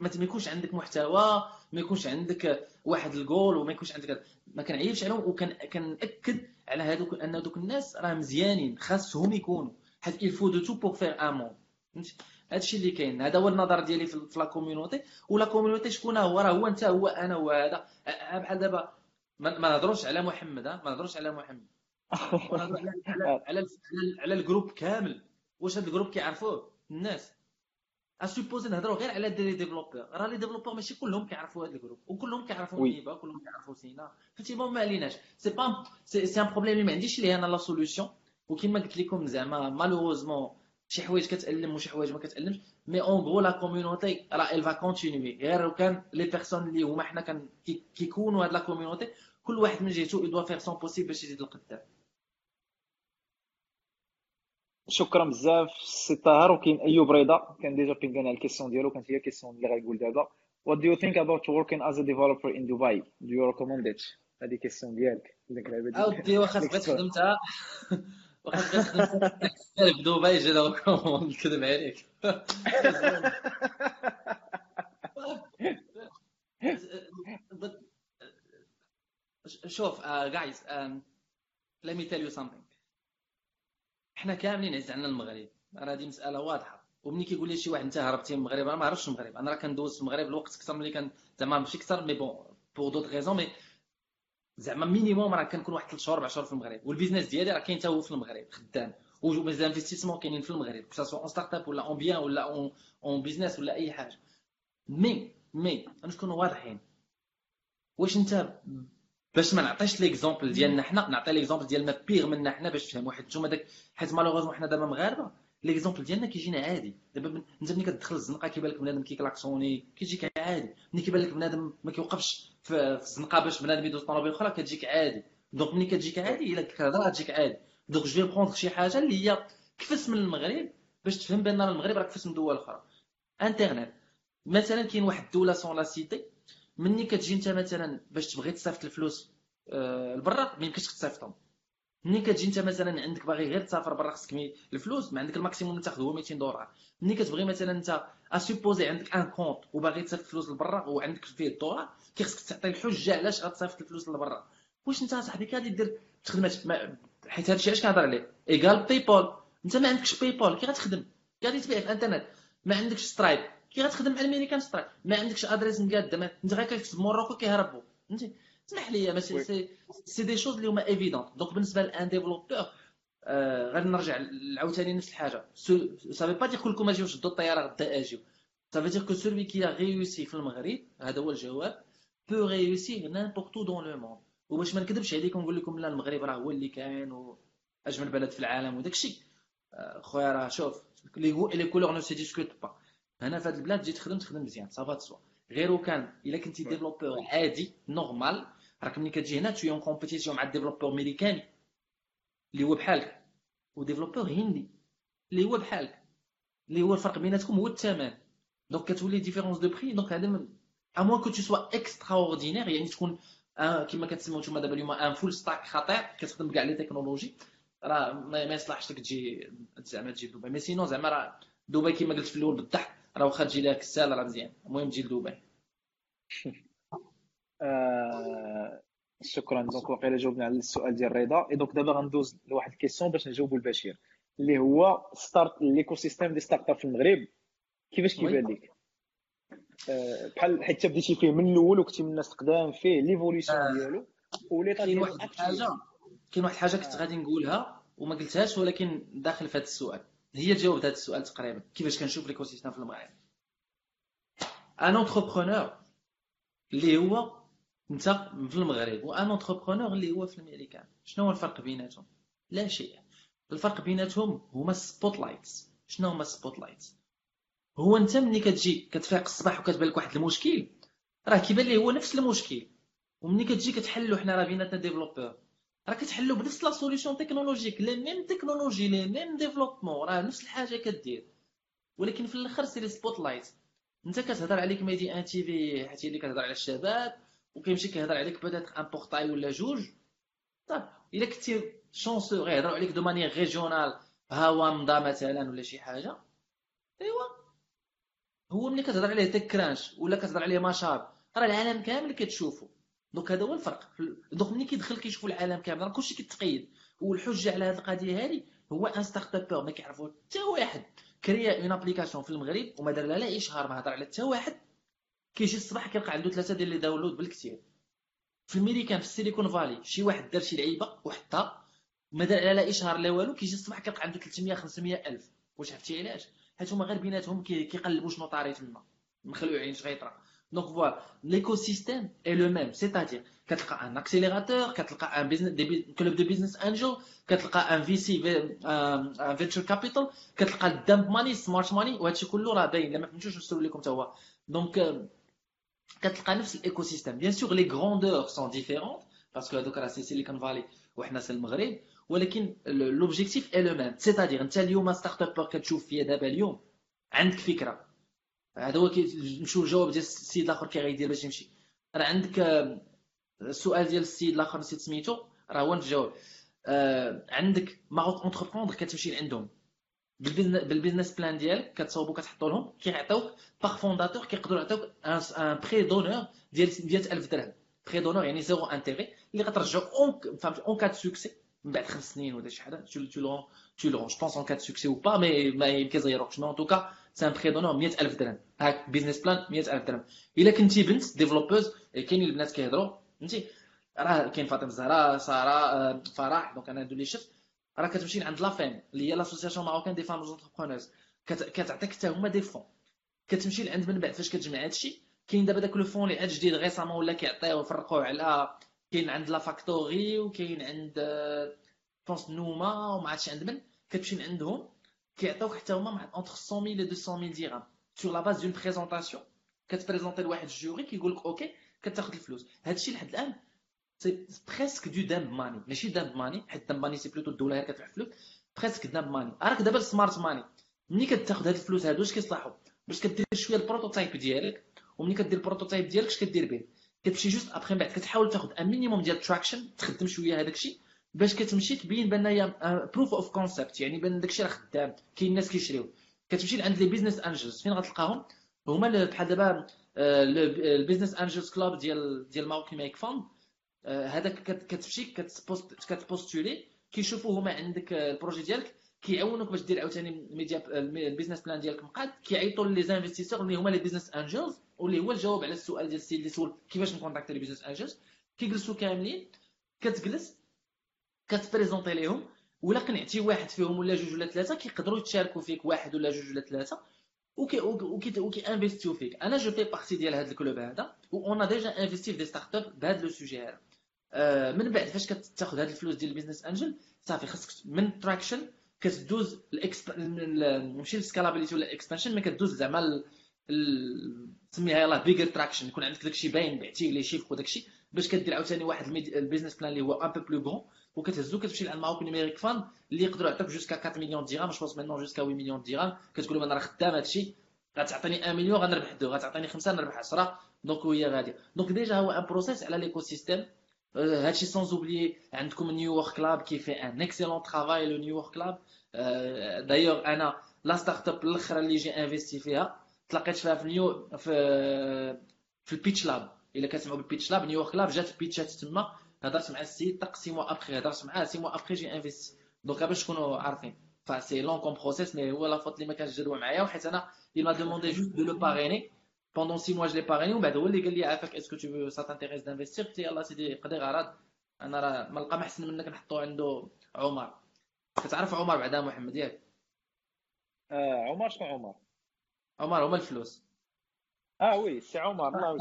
ما يكونش عندك محتوى ما يكونش عندك واحد الجول وما يكونش عندك ما كنعيبش عليهم وكنأكد على هذوك أن دوك الناس راه مزيانين خاصهم يكونوا. حيت il faut de tout pour faire un monde فهمتي؟ هادشي اللي كاين. هذا هو النظر ديالي في la community و la community شكون هو؟ راه هو انت هو أنا وهذا بحال دابا ما نهضروش على محمد ما نهضروش على محمد. على (laughs) على على ال groupe كامل. واش هذا ال groupe كيعرفوه؟ الناس. à supposer نهضروا غير على des développeurs راه les développeurs ماشي كلهم كيعرفوا هذا ال groupe وكلهم كيعرفوا نيبا كلهم كيعرفوا سينا. فهمتي؟ ما عليناش. c'est pas c'est un problème اللي ما عنديش ليه أنا la solution وكما قلت لكم زعما malheureusement شي حوايج كتألم وشي حوايج ما كتألمش. mais en gros la community راه elle va continuer غير لو كان les personnes اللي هما حنا كان كيكونوا هاد la community كل واحد من جهته doit faire son possible باش يزيد القدام. شكرا بزاف. سي طاهر وكاين أيوب رضا. كان déjà بينغان على ال question ديالو. كانت هي ال question اللي غايقول دابا. What do you think about working as a developer in Dubai? Do you recommend it? هذه question ديالك. ديالك أودي واخا بغيت خدمتها. (laughs) دبي recommande نكذب عليك شوف guys let me tell you something. حنا كاملين عز عندنا المغرب. راه هذه مسألة واضحة. ومني كيقول لي شي واحد أنت هربتي من المغرب أنا ما عرفتش المغرب. أنا راه كندوز في المغرب الوقت أكثر ملي كان زعما ماشي أكثر mais bon pour d'autres raisons mais زعما minimum راه كنكون واحد 3 شهور 4 شهور في المغرب وال business ديالي راه كاين حتى هو في المغرب خدام. ومازال كاينين في المغرب que ce soit en startup ولا en biens ولا en en business ولا أي حاجة. مي مي غنكونوا واضحين؟ واش أنت باش ما نعطيش l'exemple ديالنا حنا نعطي l'exemple ديال ما بيغ منا حنا باش تفهموا حيت نتوما داك حيت malheureusement حنا دابا مغاربة l'exemple ديالنا كيجينا عادي دابا انت ملي كتدخل الزنقه كيبان لك بنادم كيكلاكسوني كيجيك عادي ملي كيبان لك بنادم ما كيوقفش في الزنقه باش بنادم يدوز طوموبيل أخرى كتجيك عادي donc ملي كتجيك عادي الا كتهضر تجيك عادي donc je vais prendre شي حاجة اللي هي كفس من المغرب باش تفهم بان المغرب راه كفس من دول أخرى انترنت مثلا كاين واحد الدولة sans la citer مني كتجي انت مثلا باش تبغي تصيفط الفلوس لبرا ما يمكنش تصيفطهم ملي كتجي انت مثلا عندك باغي غير تسافر برا خصك الفلوس ما عندك ال maximum اللي تاخذ هو 200 دولار. ملي كتبغي مثلا انت à supposer عندك un compte وباغي تصيفط الفلوس لبرا وعندك فيه الدولار كيخصك تعطي الحجة علاش غتصيفط الفلوس لبرا؟ واش انت صاحبي كادي دير تخدمات حيت هادشي علاش كنهضر عليه؟ ايكال باي بال انت ما عندكش باي بال كي غتخدم؟ غادي تبيع في الإنترنت. ما عندكش سترايب كي غتخدم مع الميريكان سترايب ما عندكش أدريس مقادة. انت غير كتكتب مورocco كيهربوا فهمتي؟ اسمح لي ماشي سي سي دي شوز اللي هما ايفيدون دونك بالنسبة لأن ديفلوبور آه غادي نرجع عاوتاني نفس الحاجة. سافي با دير كلكم اجيو شدوا الطيارة غدا اجيو ça veut dire que celui qui réussit في المغرب هذا هو الجواب peut réussir n'importe où dans le monde وباش ما نكذبش عليكم ونقول لكم لا المغرب راه هو اللي كاين وأجمل بلد في العالم وداك الشيء. خويا راه شوف les, les couleurs ne se discutent pas هنا في هاد البلاد تجي تخدم تخدم مزيان صافا تسوا غير كان إلا كنتي développeur عادي normal راك ملي كتجي هنا tu es en compétition مع développeur أمريكاني اللي هو بحالك و développeur هندي اللي هو بحالك اللي هو الفرق بيناتكم هو الثمن donc كتولي différence de prix donc هذا à moins que tu sois extraordinaire يعني تكون كما كتسموا نتوما دابا اليوم un full stack خطير كتخدم بكاع les technologies راه ما يصلحش لك تجي زعما تجي لدبي. mais sinon زعما راه دبي كما قلت في الأول بالضحك راه واخا تجي لها كسال راه مزيان. المهم تجي لدبي. (laughs) آه، شكرا. donc واقيلا جاوبنا على السؤال ديال رضا. et donc دابا غندوز لواحد ال question باش نجاوبوا البشير اللي هو ستارت l'écosystème des startups في المغرب كيفاش كيبان لك آه، بحال حيت بديتي فيه من الأول وكنتي من الناس قدام فيه l'évolution آه. ديالو ولي كاين واحد الحاجة كاين واحد الحاجة كنت غادي نقولها وما قلتهاش ولكن داخل في هذا السؤال. هي جاوبت هذا السؤال تقريبا. كيفاش كنشوف l'écosystème في المغرب؟ un entrepreneur اللي هو انت في المغرب و un entrepreneur اللي هو في الامريكان شنو هو الفرق بيناتهم؟ لا شيء. الفرق بيناتهم هما ال spotlights شنو هما ال spotlights هو انت ملي كتجي كتفيق الصباح وكتبان لك واحد المشكل راه كيبان لي هو نفس المشكل. وملي كتجي كتحلو حنا راه بيناتنا développeurs راه كتحلو بنفس la solution technologique, les mêmes technologies, les mêmes développements راه نفس الحاجة كدير. ولكن في الآخر سي لي سبوت لايت انت كتهضر عليك ميدي ان تي في حيت اللي كتهضر على الشباب. وكيمشي كيهضر عليك بوتيتر ان بورتاي ولا جوج طيب إلا كنتي شونسو غيهضروا عليك دو مانيير ريجيونال هوا مضى مثلا ولا شي حاجة ايوا هو ملي كتهضر عليه تك كرانش ولا كتهضر عليه ماشاب راه العالم كامل كتشوفو. دونك هذا هو الفرق. دونك ملي كيدخل كيشوفوا العالم كامل راه كلشي كيتقيد. والحجة على هذه القضية هذه هو إنستا ما كيعرفوا حتى واحد. كريا une application في المغرب وما دار لها لا إشهار ما هضر على حتى واحد. كيجي الصباح كيلقى عنده ثلاثة ديال les downloads بالكثير. في الميريكان في السيليكون فالي شي واحد دار شي لعيبة وحطها ما دار لا إشهار لا والو كيجي الصباح كيلقى عنده 300 500 ألف. واش عرفتي علاش؟ حيت هما غير بيناتهم كيقلبوا شنو طاري تما. مخلوعين شغيطرة. donc voilà l'écosystème est le même c'est-à-dire كتلقى un accélérateur كتلقى un business club de business angels كتلقى un VC un venture capital كتلقى ال dumb money smart money وهادشي كله راه باين. لما فهمتوش نسول لكم حتى هو donc كتلقى نفس ال écosystème bien sûr les grandeurs sont différentes parce que هذوك راه c'est سيليكون فالي وحنا c'est المغرب ولكن l'objectif est le même c'est-à-dire أنت اليوم startup كتشوف فيا دابا اليوم عندك فكرة. هذا هو نشوف الجواب ديال السيد الآخر كي غيدير باش يمشي. راه عندك السؤال ديال السيد الآخر نسيت سميتو. راه هو نتجاوب عندك ماروك اونتربروندر كتمشي لعندهم. بالبيزنس بلان ديالك كتصاوبو كتحطو لهم كيعطيوك باغ فونداتور كيقدروا يعطيوك ان بري دونور ديال 100000 درهم. بري دونور يعني زيرو انتيغي اللي غترجعو اون فهمت اون كاد سوكسي من بعد خمس سنين ولا شي حاجة تو تو tu le je pense en cas de succès ou pas mais ما يمكن en tout cas c'est un prêt d'honneur 100000 درهم. هاك بيزنس بلان 100000 درهم. إلا كنتي بنت ديفلوبوز كاينين البنات كيهضروا فهمتي؟ راه كاين فاطمة الزهراء سارة فرح دونك أنا اللي شفت راه كتمشي عند لافام اللي هي لاسوسياسيون ماروكان دي فام زونتربرونوز كتعطيك حتى هما دي فون كتمشي لعند من بعد فاش كتجمع هادشي كاين دابا داك لو فون اللي عاد جديد غيسامون ولا كيعطيو يفرقوه على كاين عند لا فاكتوري وكاين عند بونس نوما وما عرفتش عند من كتمشي عندهم كيعطيوك حتى هما اونتر 100 ميل و 200 ميل درهم sur la base d'une présentation كتبريزونتي لواحد ال jury كيقول لك OK كتاخذ الفلوس هادشي لحد الان c'est presque de dumb money ماشي dumb money حيت dumb money c'est plutôt الدولة هي فلوس. presque dumb money راك دابا ال smart money ملي كتاخذ هاد الفلوس هادو اش كيصلحوا باش كدير شوية ال prototype ديالك وملي كدير ال prototype ديالك اش كدير به كتمشي juste après من بعد كتحاول تاخذ un minimum ديال traction تخدم شوية هذاك الشيء باش كتمشي تبين بأن هي proof of concept يعني بأن داكشي راه خدام كاين الناس كيشريو كتمشي لعند لي business angels فين غتلقاهم؟ هما بحال دابا ال business angels club ديال ديال Maroc Numeric Fund هذاك كتمشي كت post كت postuler كيشوفوا هما عندك ال projet ديالك كيعاونوك باش دير عاوتاني ميديا ال business plan ديالك مقاد كيعيطوا les investisseurs اللي هما les business angels واللي هو الجواب على السؤال ديال السيد اللي سول كيفاش ن contacter les business angels كيجلسوا كاملين كتجلس كت présenter ليهم ولا قنعتي واحد فيهم ولا جوج ولا ثلاثة كيقدروا يتشاركوا فيك واحد ولا جوج ولا ثلاثة وكي وكي وكي investir فيك. أنا je fais partie ديال هذا ال club هذا و on a déjà investi في des startups بهذا le sujet هذا. آه من بعد فاش كتاخذ هذه الفلوس ديال ال business angel صافي خاصك من traction كتدوز ماشي ال scalability ولا ال expansion mais كدوز زعما سميها يلاه bigger traction يكون عندك داكشي باين بعتي les chiffres وداكشي باش كدير عاوتاني واحد ال business plan اللي هو un peu plus bon وكتهزو كتمشي لعند Maroc Numeric Fund اللي يقدروا يعطوك jusqu'à 4 مليون درهم je pense maintenant jusqu'à 8 مليون درهم كتقول لهم أنا راه خدام هادشي غتعطيني 1 مليون غنربح deux غتعطيني 5 نربح 10 donc هي غادية. donc déjà هو un process على l'écosystème هادشي sans oublier عندكم New Work Lab qui fait un excellent travail le New Work Lab d'ailleurs أنا la startup الاخرى اللي j'ai investi فيها تلاقيت فيها في New في في ال Pitch Lab الا كتسمعوا بال Pitch Lab New Work Lab جات pitchات تما هضرت مع السيد طق six mois après هضرت معاه six mois après j'ai investi donc باش تكونوا عارفين فا c'est long comme process mais هو la faute اللي ما كانش جدوى معايا وحيت أنا il m'a demandé juste de le parrainer. Pendant 6 mois je l'ai parrainé. ومن بعد هو اللي قال لي عافاك est-ce que tout ça t'intéresse d'investir قلت يلاه سيدي قضي غرض أنا راه ما نلقى ما احسن منك نحطو عنده عمر كتعرف عمر بعدا محمد ياك آه عمر شنو عمر عمر هما الفلوس آه وي سي عمر الله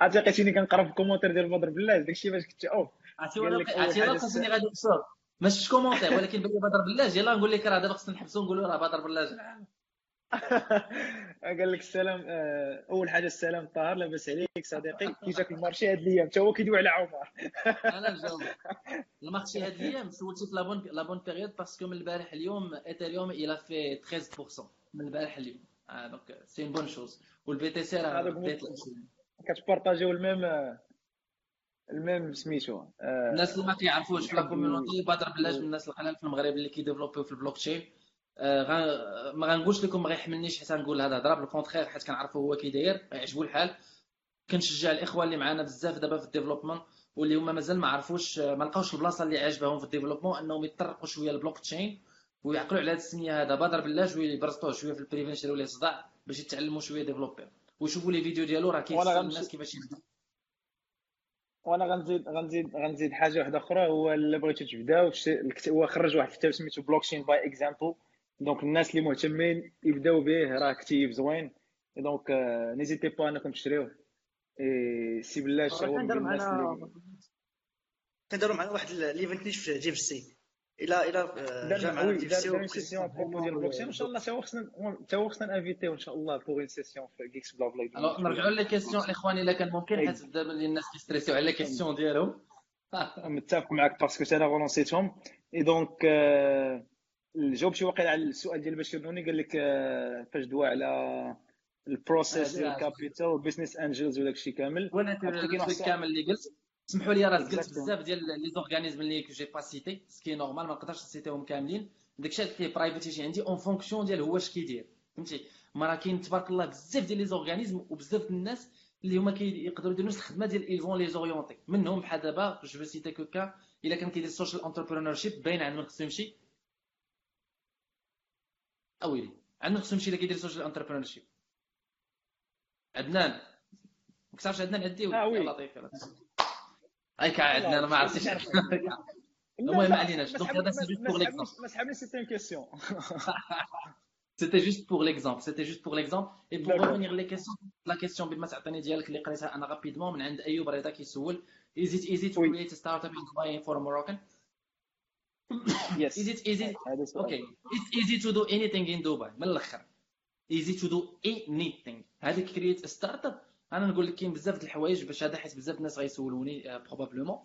عرفتي لقيتيني كنقرا في الكومونتير ديال بدر بلاش داكشي باش كنت اوف عرفتي عرفتي خاصني غادي نشوف ماشي كومونتير ولكن بلي بدر بلاج يلاه نقول لك راه دابا خصنا نحبسو نقولوا راه بدر بلاج (laughs) قال لك السلام آه، أول حاجة السلام طاهر لاباس عليك صديقي. كي جاك المارشي هاد الأيام حتى هو كيدوي على عمر. أنا نجاوب المارشي هاد الأيام سولتي في لابون لابون بيريود باسكو من البارح اليوم ايثيريوم إلى في 13% من البارح اليوم. donc c'est bonne chose وال BTC راه كت partagerيو الميم الميم سميتو. آه الناس اللي ما كيعرفوش في la community بدر بلاج من الناس القلال في المغرب اللي كي développerيو في البلوك تشين. آه ما غنقولش لكم ما غيحملنيش حتى نقول هذا هضره بال contraire حيت كنعرفو هو كي داير يعجبو الحال. كنشجع الاخوان اللي معنا بزاف دابا في ال développement واللي هما مازال ما عرفوش ما لقاوش البلاصة اللي عاجبهم في ال développement أنهم يطرقوا شوية البلوك تشين ويعقلوا على هذه السمية هذا. بدر بلاج ويبرزطوه شوية في ال privé يشريو ليه صداع باش يتعلموا شوية développer ويشوفوا les vidéos ديالو راه كيفصل الناس كيفاش يبدا وأنا غنزيد غنزيد غنزيد حاجة واحدة أخرى هو اللي بغيتو تبداو هو خرج واحد الكتاب سميتو Blockchain by Example donc الناس اللي مهتمين يبداو به راه كتيب زوين دونك n'hésitez pas انكم تشريوه et si بلاج هو من الناس اللي كنديروا معنا واحد ليفنت في جيب السي إلى إلى جا معنا جيب السي ديال البلوكشين ان شاء الله تا خصنا تا خصنا انفيتيو ان شاء الله بوغ اون سيسيون في جيكس بلا بلا نرجعوا لي كيسيون الاخوان الا كان ممكن حيت دابا الناس كيستريسيو على كيسيون ديالهم متفق معك باسكو أنا غونسيتهم اي دونك الجواب شي واقيلا على السؤال ديال بشير نوني قال لك فاش دوا على البروسيس ديال الكابيتال والبيزنس انجلز وداك الشيء كامل. وأنا كامل اللي قلت. سمحوا لي راه قلت بزاف ديال لي زورغانيزم اللي جي با سيتي سكي نورمال ما نقدرش نسيتيهم كاملين. داكشي اللي برايفت يجي عندي اون فونكسيون ديال هو اش كيدير. فهمتي؟ ما راه كاين تبارك الله بزاف ديال لي زورغانيزم وبزاف ديال الناس اللي هما كيقدروا يديروا نفس الخدمة ديال ايفون لي زوريونتي منهم بحال دابا جو سيتي كوكا إلا كان كيدير سوشيال انتربرونور شيب باين عند من خصو يمشي. اويلي عند من خصو يمشي كيدير سوشيال انتربرونور شيب عدنان. ما كتعرفش عدنان عدي آه oui. لطيف هاي عندنا أنا ما عرفتش. (laughs) المهم ما عليناش donc هذا c'est juste pour l'exemple ما سحبنيش c'était une question C'était juste pour l'exemple, c'était juste pour l'exemple. Et pour revenir les questions, la question بما تعطيني ديالك اللي قريتها أنا rapidement من عند أيوب رضا كيسول Is it easy to create a startup in Dubai for a Moroccan? Yes. Is it easy? Okay. It's easy to do anything in Dubai من الأخر. Easy to do anything. هذيك create a startup أنا نقول لك كاين بزاف د الحوايج باش هذا حيت بزاف الناس غيسولوني probablement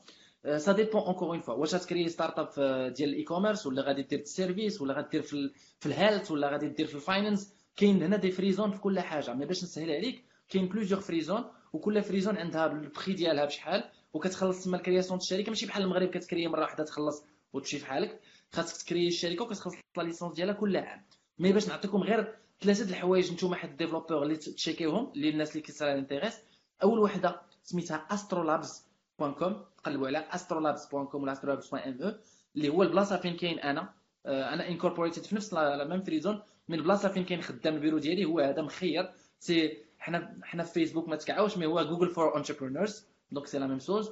ça dépend encore une fois واش غتكري startup ديال ال e-commerce ولا غادي دير ال service ولا غادي دير في, في ال health ولا غادي دير في ال finance كاين هنا des free zones في كل حاجة mais باش نسهل عليك كاين plusieurs free zones وكل free zone عندها البخي ديالها بشحال وكتخلص تما ال création الشركة ماشي بحال المغرب كتكري مرة واحدة تخلص وتمشي في حالك خاصك تكري الشركة وكتخلص la licence ديالها كل عام. mais باش نعطيكم غير ثلاثة د الحوايج نتوما حد développeur اللي ت checkيوهم للناس اللي كيصير intéressé أول وحدة سميتها astrolabs.com تقلبوا على astrolabs.com ولا astrolabs.me اللي هو البلاصة فين كاين أنا. آه، أنا incorporated في نفس la même free zone من البلاصه فين كاين خدام البيرو ديالي هو هذا مخير. si حنا حنا في فيسبوك ما تكعوش mais هو Google for Entrepreneurs donc c'est la même chose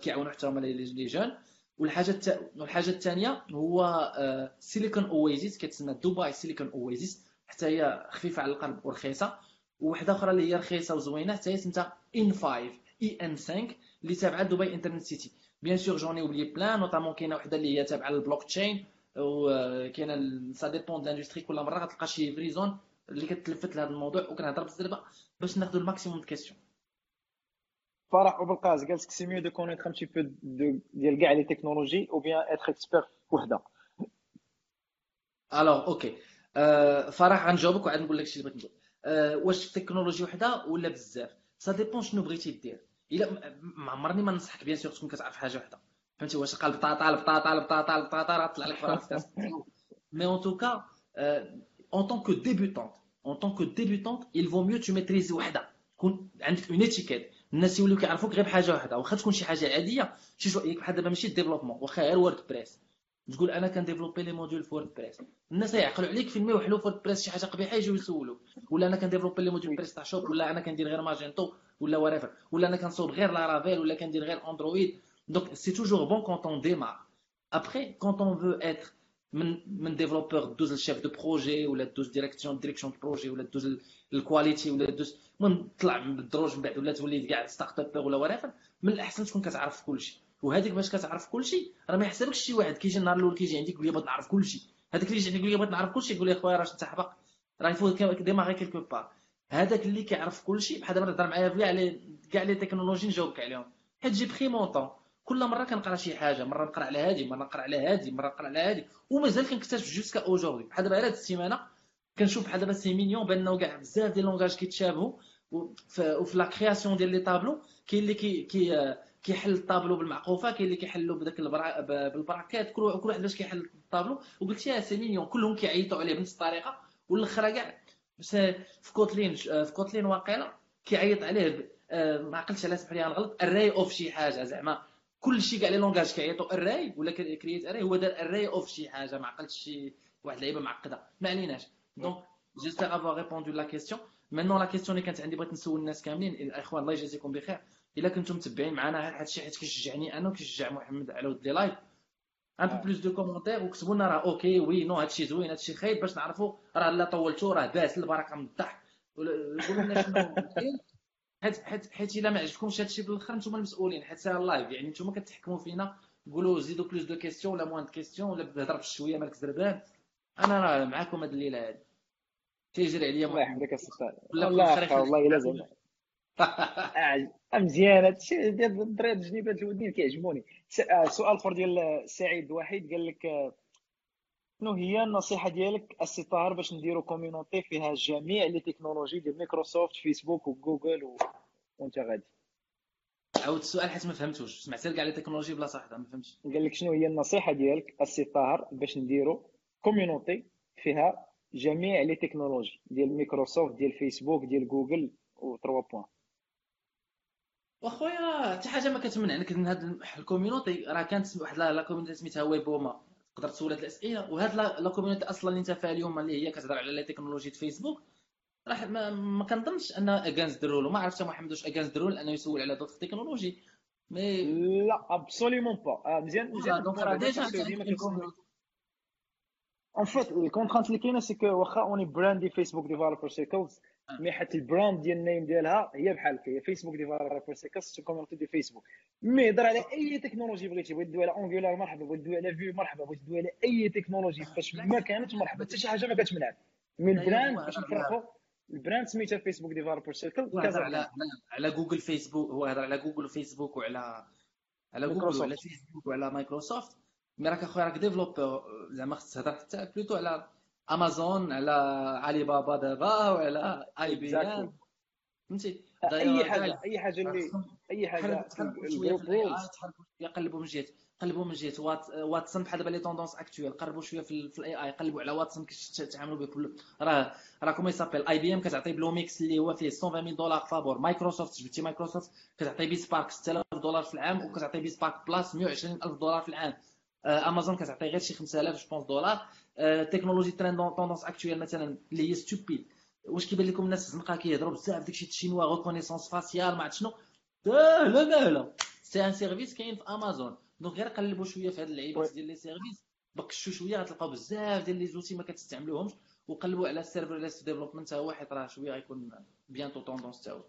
كيعاونوا حتى هما les jeunes والحاجة الت... والحاجة الثانية هو Silicon Oasis كتسمى Dubai Silicon Oasis حتى هي خفيفة على القلب ورخيصة. وواحده أخرى اللي هي رخيصة وزوينة حتى هي سميتها in5 إي in5 اللي تابعة Dubai Internet City bien sûr j'en oublie plein notamment كاينة وحدة اللي هي تابعة للبلوك تشين وكاينه ça dépend l'industrie كل مرة غتلقى شي free zone اللي كتلفت لهذا الموضوع وكنهضر بالزربه باش ناخذ ال maximum questions فرح وبالقاز قال لك c'est mieux de connaître un petit peu ديال كاع les technologies ou bien être expert في وحده alors ok فرح غنجاوبك وعاد نقول لك الشيء اللي بغيت نقول آه، واش في تكنولوجي وحده ولا بزاف ça dépend شنو بغيتي دير الا ما عمرني ما ننصحك bien sûr تكون كتعرف حاجة وحده فهمتي واش قال بطاطا البطاطا البطاطا البطاطا راه طلع لك فرنسا mais en tout cas en tant que débutante en tant que débutante il vaut mieux tu maîtrises وحده تكون عندك une étiquette الناس يوليو كيعرفوك غير بحاجة وحده واخا تكون شي حاجة عادية شي chose بحال دابا ماشي développement واخا غير WordPress تقول أنا كنديفلوبي les modules في WordPress الناس يعقلوا عليك فين ما يوحلوا في WordPress شي حاجة قبيحة يجيو يسولوك ولا أنا كنديفلوبي les modules PrestaShop ولا أنا كندير غير Magento ولا whatever ولا أنا كنصوب غير Laravel ولا كندير غير Android donc c'est toujours bon quand on démarre après quand on veut être من من développeur دوز ل chef de projet ولا دوز direction direction de projet ولا دوز ال qualité ولا دوز من طلع بالدروج من بعد ولا تولي كاع startup ولا whatever من الأحسن تكون كتعرف كلشي. وهذيك باش كتعرف كلشي راه ما يحسبكش شي واحد كيجي النهار الأول كيجي عندك يقول لي بغيت نعرف كلشي. هذاك اللي يجي عندك يقول لي بغيت نعرف كلشي يقول لي خويا راه انت حمق راه il faut démarrer quelque part هذاك اللي كيعرف كلشي بحال دابا تهضر معايا كاع les كاع les technologies نجاوبك عليهم. حيت j'ai pris mon temps كل مرة كنقرأ شي حاجة مرة نقرأ على هادي مرة نقرأ على هادي مرة نقرأ على هادي. ومازال كنكتشف jusqu'à aujourd'hui بحال دابا هاد السيمانة كنشوف بحال دابا c'est mignon بانه كاع بزاف ديال langages كيتشابهوا وفي la création ديال les tableaux كاين اللي كي كي كيحل الطابلو بالمعقوفة كاين اللي كيحلو بداك بال brackets كل واحد باش كيحل الطابلو. وقلت يا c'est mignon كلهم كيعيطوا عليه بنفس الطريقة. والاخر كاع في Kotlin في Kotlin واقيلا كيعيط عليه آه، ما عقلتش على سمح لي غلط array of شي حاجة زعما. كل شيء كاع les langages كيعيطوا array ولا create array هو دار array of شي حاجة ما عقلتش شي واحد اللعيبه معقدة. ما عليناش. donc j'espère avoir répondu la question maintenant la question اللي كانت عندي بغيت نسول الناس كاملين. الاخوان الله يجازيكم بخير. إلا كنتم متبعين معنا هادشي حيت كيشجعني أنا وكيشجع محمد على ود les lives. un peu plus de commentaires وكتبوا لنا راه ok oui non هادشي زوين هادشي خايب باش نعرفوا راه لا طولتو راه باس البركة من الضحك. قولوا لنا شنو حيت حيت حيت إلا ما عجبكمش هادشي بالأخر نتوما المسؤولين. حيت ساهل ال live يعني نتوما كتحكموا فينا. قولوا زيدوا plus de questions ولا moins de questions ولا بهضر بشويه مالك زربان. أنا راه معاكم هاد الليلة هادي. تيجري عليا الله يحفظك السي الله والله إلا زعما. (laughs) مزيان. هادشي ديال الدراري الجنيبات الودين كيعجبوني. سؤال اخر ديال سعيد وحيد قال لك شنو هي النصيحة ديالك السي طاهر باش نديرو community فيها جميع les technologies ديال مايكروسوفت فيسبوك وجوجل و... وأنت غادي. عاود السؤال حيت ما فهمتوش. سمعت كاع les technologies بلا صح ما فهمتش. قال لك شنو هي النصيحة ديالك؟ السي طاهر باش نديرو community فيها جميع les technologies ديال مايكروسوفت ديال فيسبوك ديال جوجل و 3 points وأخويا حتى حاجة ما كتمنع انك هاد ال community راه كانت واحد la community سميتها ويبوما تقدر تسول هاد الأسئلة. وهاد لا كوميونيتي أصلا اللي انت فيها اليوم اللي هي كتهضر على لي تكنولوجي فيسبوك راه ما, ما كنظنش ان اغانز درول وما عرفتش محمد واش اغانز درول انه يسول على دوت تكنولوجي مي لا ابسوليومون با مزيان مزيان دونك راه ديجا اون فيت الكونترانت اللي كاينة سي كو واخا أوني براندي فيسبوك ديفلوبر سيركلز مي حيت البراند ديال النيم ديالها هي بحال هي فيسبوك ديفلوبر سيركلز سي كوميونيتي دي فيسبوك mais هضر على أي تكنولوجي بغيتي بغيت تدوي على Angular مرحبا بغيت تدوي على Vue مرحبا بغيت تدوي على أي تكنولوجي فاش ما كانت مرحبا حتى شي حاجة ما كتمنعك mais ال brand باش نفرقوا ال brand سميتها Facebook Developer Circle هضر على على جوجل فيسبوك هو هضر على جوجل وفيسبوك وعلى على جوجل وعلى فيسبوك وعلى مايكروسوفت mais راك أخويا راك developer زعما خصك تهضر حتى بلوتو على امازون على علي بابا دابا وعلى IBM فهمتي؟ أي حاجة أي حاجة اللي أي حاجة يقلبوا من جهه قلبوا من جهه وات Watson بحال دابا les tendances actuelles قربوا شوية في, في ال AI قلبوا على Watson كيفاش تتعاملوا به راه راه comment s'appelle IBM كتعطي Bluemix اللي هو فيه 120 دولار فابور مايكروسوفت جبتي مايكروسوفت كتعطي BizSpark 6000 دولار في العام وكتعطي BizSpark Plus 120000 دولار في العام. امازون كتعطي غير شي 5000 je pense دولار technologies trend tendances actuelles مثلا اللي هي stupides واش كيبان لكم الناس الزنقة كيهضروا بزاف داكشي الشينوا reconnaissance faciale ما عرفت شنو. لا لا لا c'est un service كاين في امازون donc غير قلبوا شوية في هاد اللعيبات ديال les services بكشوا شوية غتلقاو بزاف ديال les outils ما كتستعملوهمش. وقلبوا على ال serverless development هو واحد راه شوية غيكون bientôt tendance تا هو.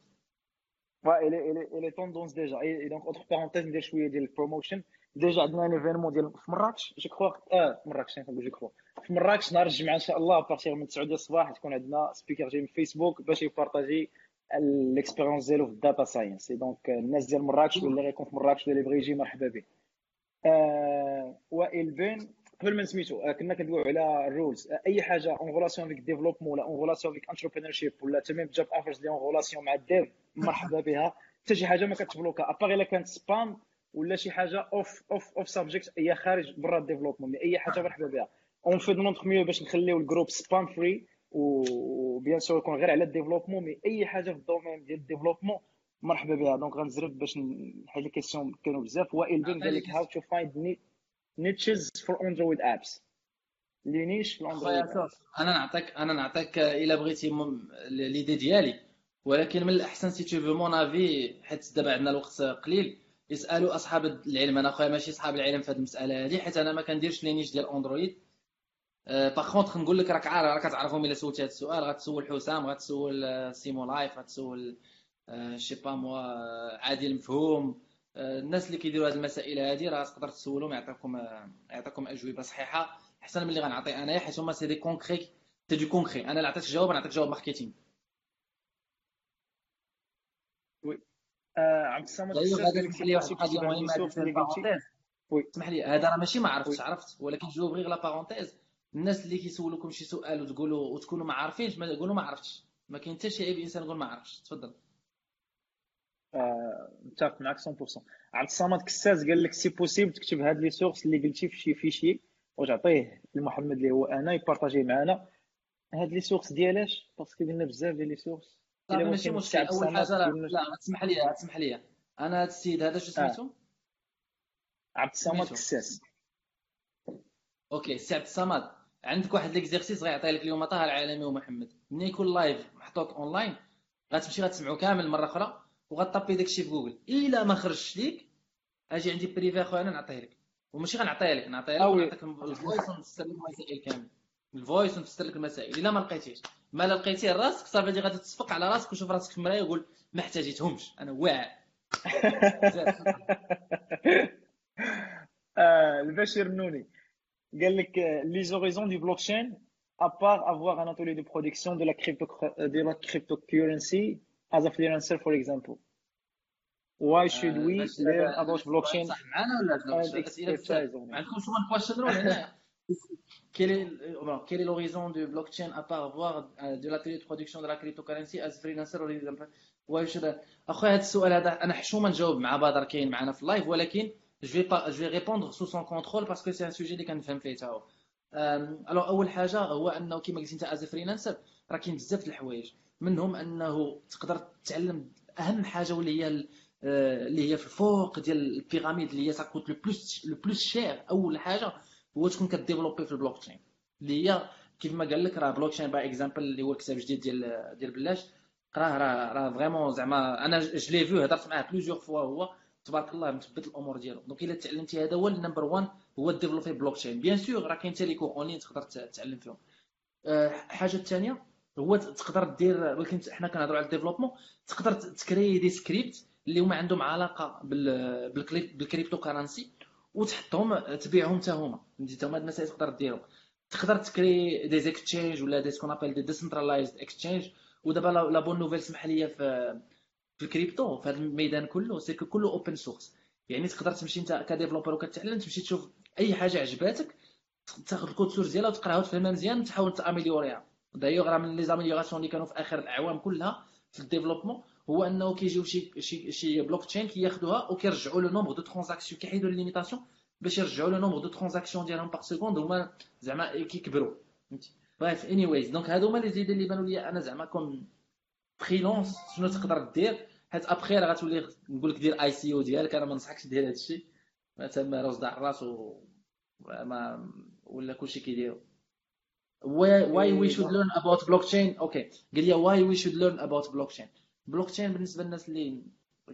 وا elle est elle est tendance déjà et donc autre parenthèse ندير شوية ديال ال promotion déjà عندنا un événement ديال في مراكش je crois آه مراكش نقول je crois في مراكش نهار الجمعه ان شاء الله à partir من 9 ديال الصباح تكون عندنا speaker جاي من فيسبوك باش يpartagي ال expérience ديالو في ال data science donc الناس ديال مراكش واللي غيكون في مراكش واللي بغى يجي مرحبا به آه وائل بن قبل ما نسميتو آه كنا كندويو على ال rules آه أي حاجة en relation avec développement ولا en relation avec entrepreneurship ولا تمام job offers اللي en relation مع ال dev مرحبا بها. حتى شي حاجة ما كتبلوكا اباغي إلا كانت spam ولا شي حاجة off off off subject هي خارج برا ال développement أي حاجة مرحبا بها. on fait de mieux باش نخليو ال group spam free و bien sûr يكون غير على ال développement mais أي حاجة في ال domaine ديال ال développement مرحبا بها. donc غنزرب باش نحل les questions كانوا بزاف. وائل بن قال لك how to find niches for Android apps les niches في الاندرويد أنا نعطيك أنا نعطيك الا بغيتي l'idée ديالي. ولكن من الأحسن c'est tout mon avis حيت دابا عندنا الوقت قليل يسالوا أصحاب العلم. أنا خويا ماشي أصحاب العلم في هذه المسألة هذه حيت أنا ما كنديرش les niches ديال اندرويد par contre نقول لك راك عارف راك تعرفهم إلا سولتي هذا السؤال. غتسول حسام غتسول سيمو لايف غتسول شي pas moi عادل مفهوم. الناس اللي كيديروا هذه المسائل هذه راه تقدر تسولهم يعطيكم يعطيكم أجوبة صحيحة. أحسن من اللي غنعطي انايا حيت هما c'est du concret c'est du concret أنا اللي عطيتك جواب نعطيك جواب marketing oui. عبد الصمد اسمح لي واحد القضية مهمه اسمح لي هذا راه ماشي ما عرفتش عرفت ولكن جاوب غير la parenthèse الناس اللي كيسولوكم شي سؤال وتقولوا وتكونوا ما عارفينش ما تقولوا ما عرفتش. ما كاين حتى شي عيب إنسان يقول ما عرفتش تفضل. متفق آه، معك 100% عبد الصمد كساز قال لك c'est possible تكتب هاد les sources اللي قلتي في شي fichier وتعطيه لمحمد اللي هو أنا يpartagي معنا هاد les sources ديالاش parce que قلنا بزاف ديال les sources. ماشي مشكل. أول حاجة لا, لا تسمح لي تسمح لي أنا هاد السيد هذا شو سميتو؟ آه. عبد الصمد كساس. okay سي عبد الصمد. عندك واحد l'exercice غيعطيه لك اليوم طه العالمي ومحمد. ملي يكون live محطوط اونلاين غتمشي غتسمعو كامل مرة أخرى. وغطابي داكشي في جوجل. إلا ما خرجش ليك أجي عندي privé أخويا أنا نعطيه لك وماشي غنعطيه لك نعطيه لك ونعطيك ال voice ونفسر لك المسائل كامل. ال voice ونفسر لك المسائل. إلا ما لقيتيش ما لا لقيتيه راسك صافي غادي تصفق على راسك وشوف راسك في المراية وقول ما احتاجيتهمش. أنا واعر. (laughs) آه، البشير النوني قال لك les horizons du blockchain à part avoir un atelier de production de la crypto de la cryptocurrency as a freelancer for example why should we learn about blockchain and expertise on عندكم هنا quel est, quel est l'horizon du blockchain à part avoir de l'atelier de production de la cryptocurrency as freelancer for example why should اخويا هذا السؤال هذا أنا حشومه نجاوب مع بدر كاين معنا في اللايف ولكن je vais pas je vais répondre sous son contrôle parce que c'est un sujet اللي كنفهم فيه تا هو الوغ اول حاجة هو انه كما قلت انت از فريلانسر راه كاين بزاف د الحوايج منهم أنه تقدر تتعلم أهم حاجة واللي هي اللي هي في الفوق ديال البيراميد اللي هي تاكوت لو بلوس لو بلوس شير أول حاجة هو تكون كdéveloppي في البلوك تشين اللي هي كيف ما قال لك راه blockchain par exemple اللي هو الكتاب الجديد ديال ديال بلاش. راه راه راه vraiment زعما أنا je l'ai vu هضرت معاه plusieurs fois هو. تبارك الله مثبت الأمور ديالو. donc إلا تعلمتي هذا هو ال number 1 هو développer blockchain bien sûr راه كاين حتى les online تقدر تتعلم فيهم. الحاجة آه، الثانية هو تقدر دير ولكن حنا كنهضروا على ال développement تقدر تcréer des scripts اللي هما عندهم علاقة بال cryptocurrency وتحطهم تبيعهم حتى هما. فهمتي؟ هما هاد المسائل تقدر ديرهم. تقدر تcréer des exchanges ولا des ce qu'on appelle des decentralized exchange ودابا la bonne nouvelle سمح لي في في الكريبتو في هذا الميدان كله c'est كله open source يعني تقدر تمشي انت ك developer وكتعلم تمشي تشوف أي حاجة عجباتك تاخذ ال code source ديالها وتقراها وتفهمها مزيان وتحاول تaméliorيها. دايوغ راه من les améliorations اللي كانوا في آخر الأعوام كلها في ال développement هو أنه كيجيو شي شي شي بلوك تشين كياخذوها وكيرجعوا le nombre de transactions كيحيدوا limitation باش يرجعوا le nombre de transactions ديالهم par seconde هما زعما كيكبروا. فهمتي؟ bref anyways donc هادو هما les idées اللي بانوا لي أنا زعما comme freelance شنو تقدر دير؟ حيت ابخي راه غتولي نقول لك دير ICO ديالك أنا ما ننصحكش دير هادشي. تما راه صداع الراس و ما ولا كلشي كيديرو. Why we should learn about blockchain? okay قال لي why we should learn about blockchain? Blockchain بالنسبة للناس اللي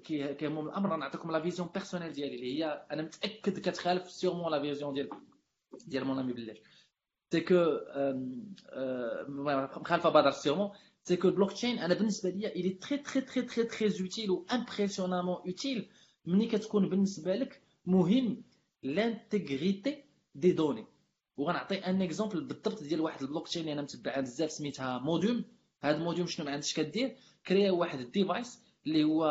كيهمهم الأمر نعطيكم la vision personnelle ديالي. اللي هي أنا متأكد كتخالف sûrement la vision ديال ديال mon ami بلاش c'est que مخالفة بدر sûrement c'est que ال blockchain أنا بالنسبة ليا elle est très très très très très utile و impressionnamment utile ملي كتكون بالنسبة لك مهم l'intégrité des données وغنعطي un exemple بالضبط ديال واحد البلوكتشين اللي أنا متبعها بزاف سميتها موديوم. هاد موديوم شنو ما عندش كدير كريا واحد ال device اللي هو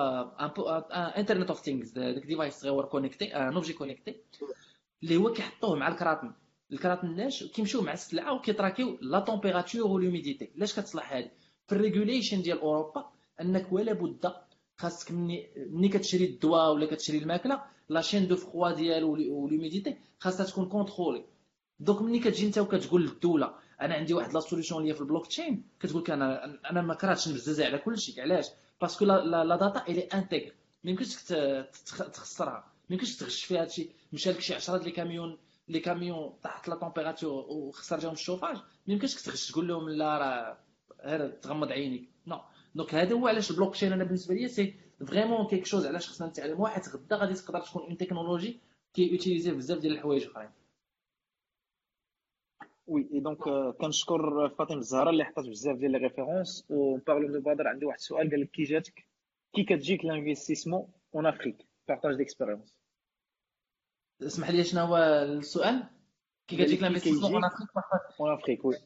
internet of things داك device صغير connecté un objet connecté اللي هو كيحطوه مع الكراتن. الكراتن علاش كيمشيو مع السلعة وكيtrackيو la température وال humidité علاش كتصلح هذه في ال regulation ديال أوروبا أنك ولا بد خاصك مني ملي كتشري الدواء ولا كتشري الماكلة la chaîne de froid ديالو وال humidité خاصها تكون contrôlée donc ملي كتجي انت وكتقول للدولة أنا عندي واحد la solution اللي هي في البلوك تشين كتقول لك أنا أنا ما كرهتش نبزز على كل شيء علاش parce que la data elle est intègre ما يمكنش تخسرها. ما يمكنش تغش فيها هادشي. مشى لك شي 10 les camions les camions تحت la température وخسر جاهم الشوفاج. ما يمكنش تغش تقول لهم لا راه غير تغمض عينيك. non donc هذا هو علاش البلوك تشين أنا بالنسبة لي c'est vraiment quelque chose علاش خصنا نتعلموها حيت غدا غادي تقدر تكون une technologie كي utilisée بزاف ديال الحوايج أخرين. oui et donc كنشكر فاطمه الزهراء اللي حطات بزاف ديال les références par le بدر عندي واحد السؤال قال لك كي جاتك كي كتجيك لانفستيسمون اون افريك بارطاج ديكسبيريونس اسمح لي شنو هو السؤال كي كتجيك لانفستيسمون اون افريك اون افريك وي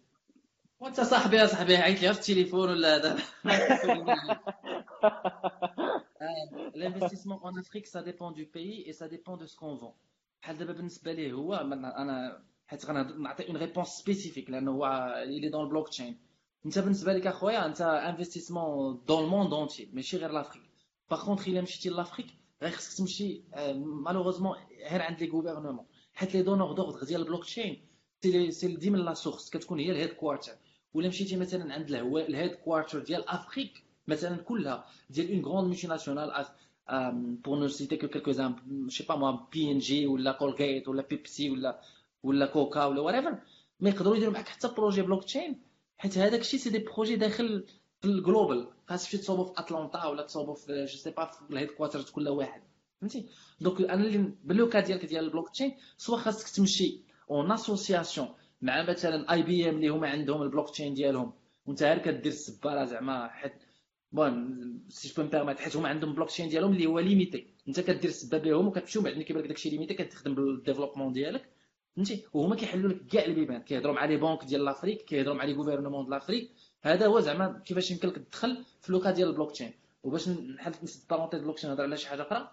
وانت صاحبي يا صاحبي عيط لي في التليفون ولا هذا l'investissement en Afrique ça dépend du pays et ça dépend de ce qu'on vend. بحال دابا بالنسبة ليه هو أنا حيت غنعطي اون ريبونس سبيسيفيك لأنه هو اللي دون البلوك تشين انت بالنسبة لك اخويا انت انفستيسمون دون الموند اونتي ماشي غير لافريك باغ كونتخ الا مشيتي لافريك غير خصك تمشي مالوغوزمون غير عند لي غوفرنمون حيت لي دونور دوغ ديال البلوك تشين سي سي ديما لا سورس كتكون هي الهيد كوارتر ولا مشيتي مثلا عند الهيد كوارتر ديال افريك مثلا كلها ديال اون غروند مولتي ناسيونال بور نو سيتي كو كيلكو زامبل شي با موا بي ان جي ولا كولغيت ولا بيبسي ولا ولا كوكا ولا وريفر ما يقدروا يديروا معك حتى بروجي بلوك تشين حيت هذاك الشيء سي دي بروجي داخل في الجلوبال. خاص تمشي تصوبوا في أتلانتا ولا تصوبوا في جو سي با في الهيد كوارتر كل واحد. فهمتي؟ دونك أنا اللي باللوكا ديالك ديال البلوك تشين سوا خاصك تمشي اون اسوسياسيون مع مثلا اي بي ام اللي هما عندهم البلوك تشين ديالهم. وانت غير كدير السباره زعما حيت بون سي جو بيرميت حيت هما عندهم بلوك تشين ديالهم اللي هو ليميتي انت كدير السبه بهم وكتمشي ومن بعد كيبان لك داكشي ليميتي كتخدم بالديفلوبمون ديالك. فهمتي؟ وهما كيحلوا لك كاع البيبان. كيهضروا مع لي بونك ديال لافريك كيهضروا مع لي غوفرنمون ديال لافريك. هذا هو زعما كيفاش يمكن لك تدخل في لوكا ديال البلوك تشين وباش نحل نسد بارونتيز بلوك تشين نهضر على شي حاجة أخرى؟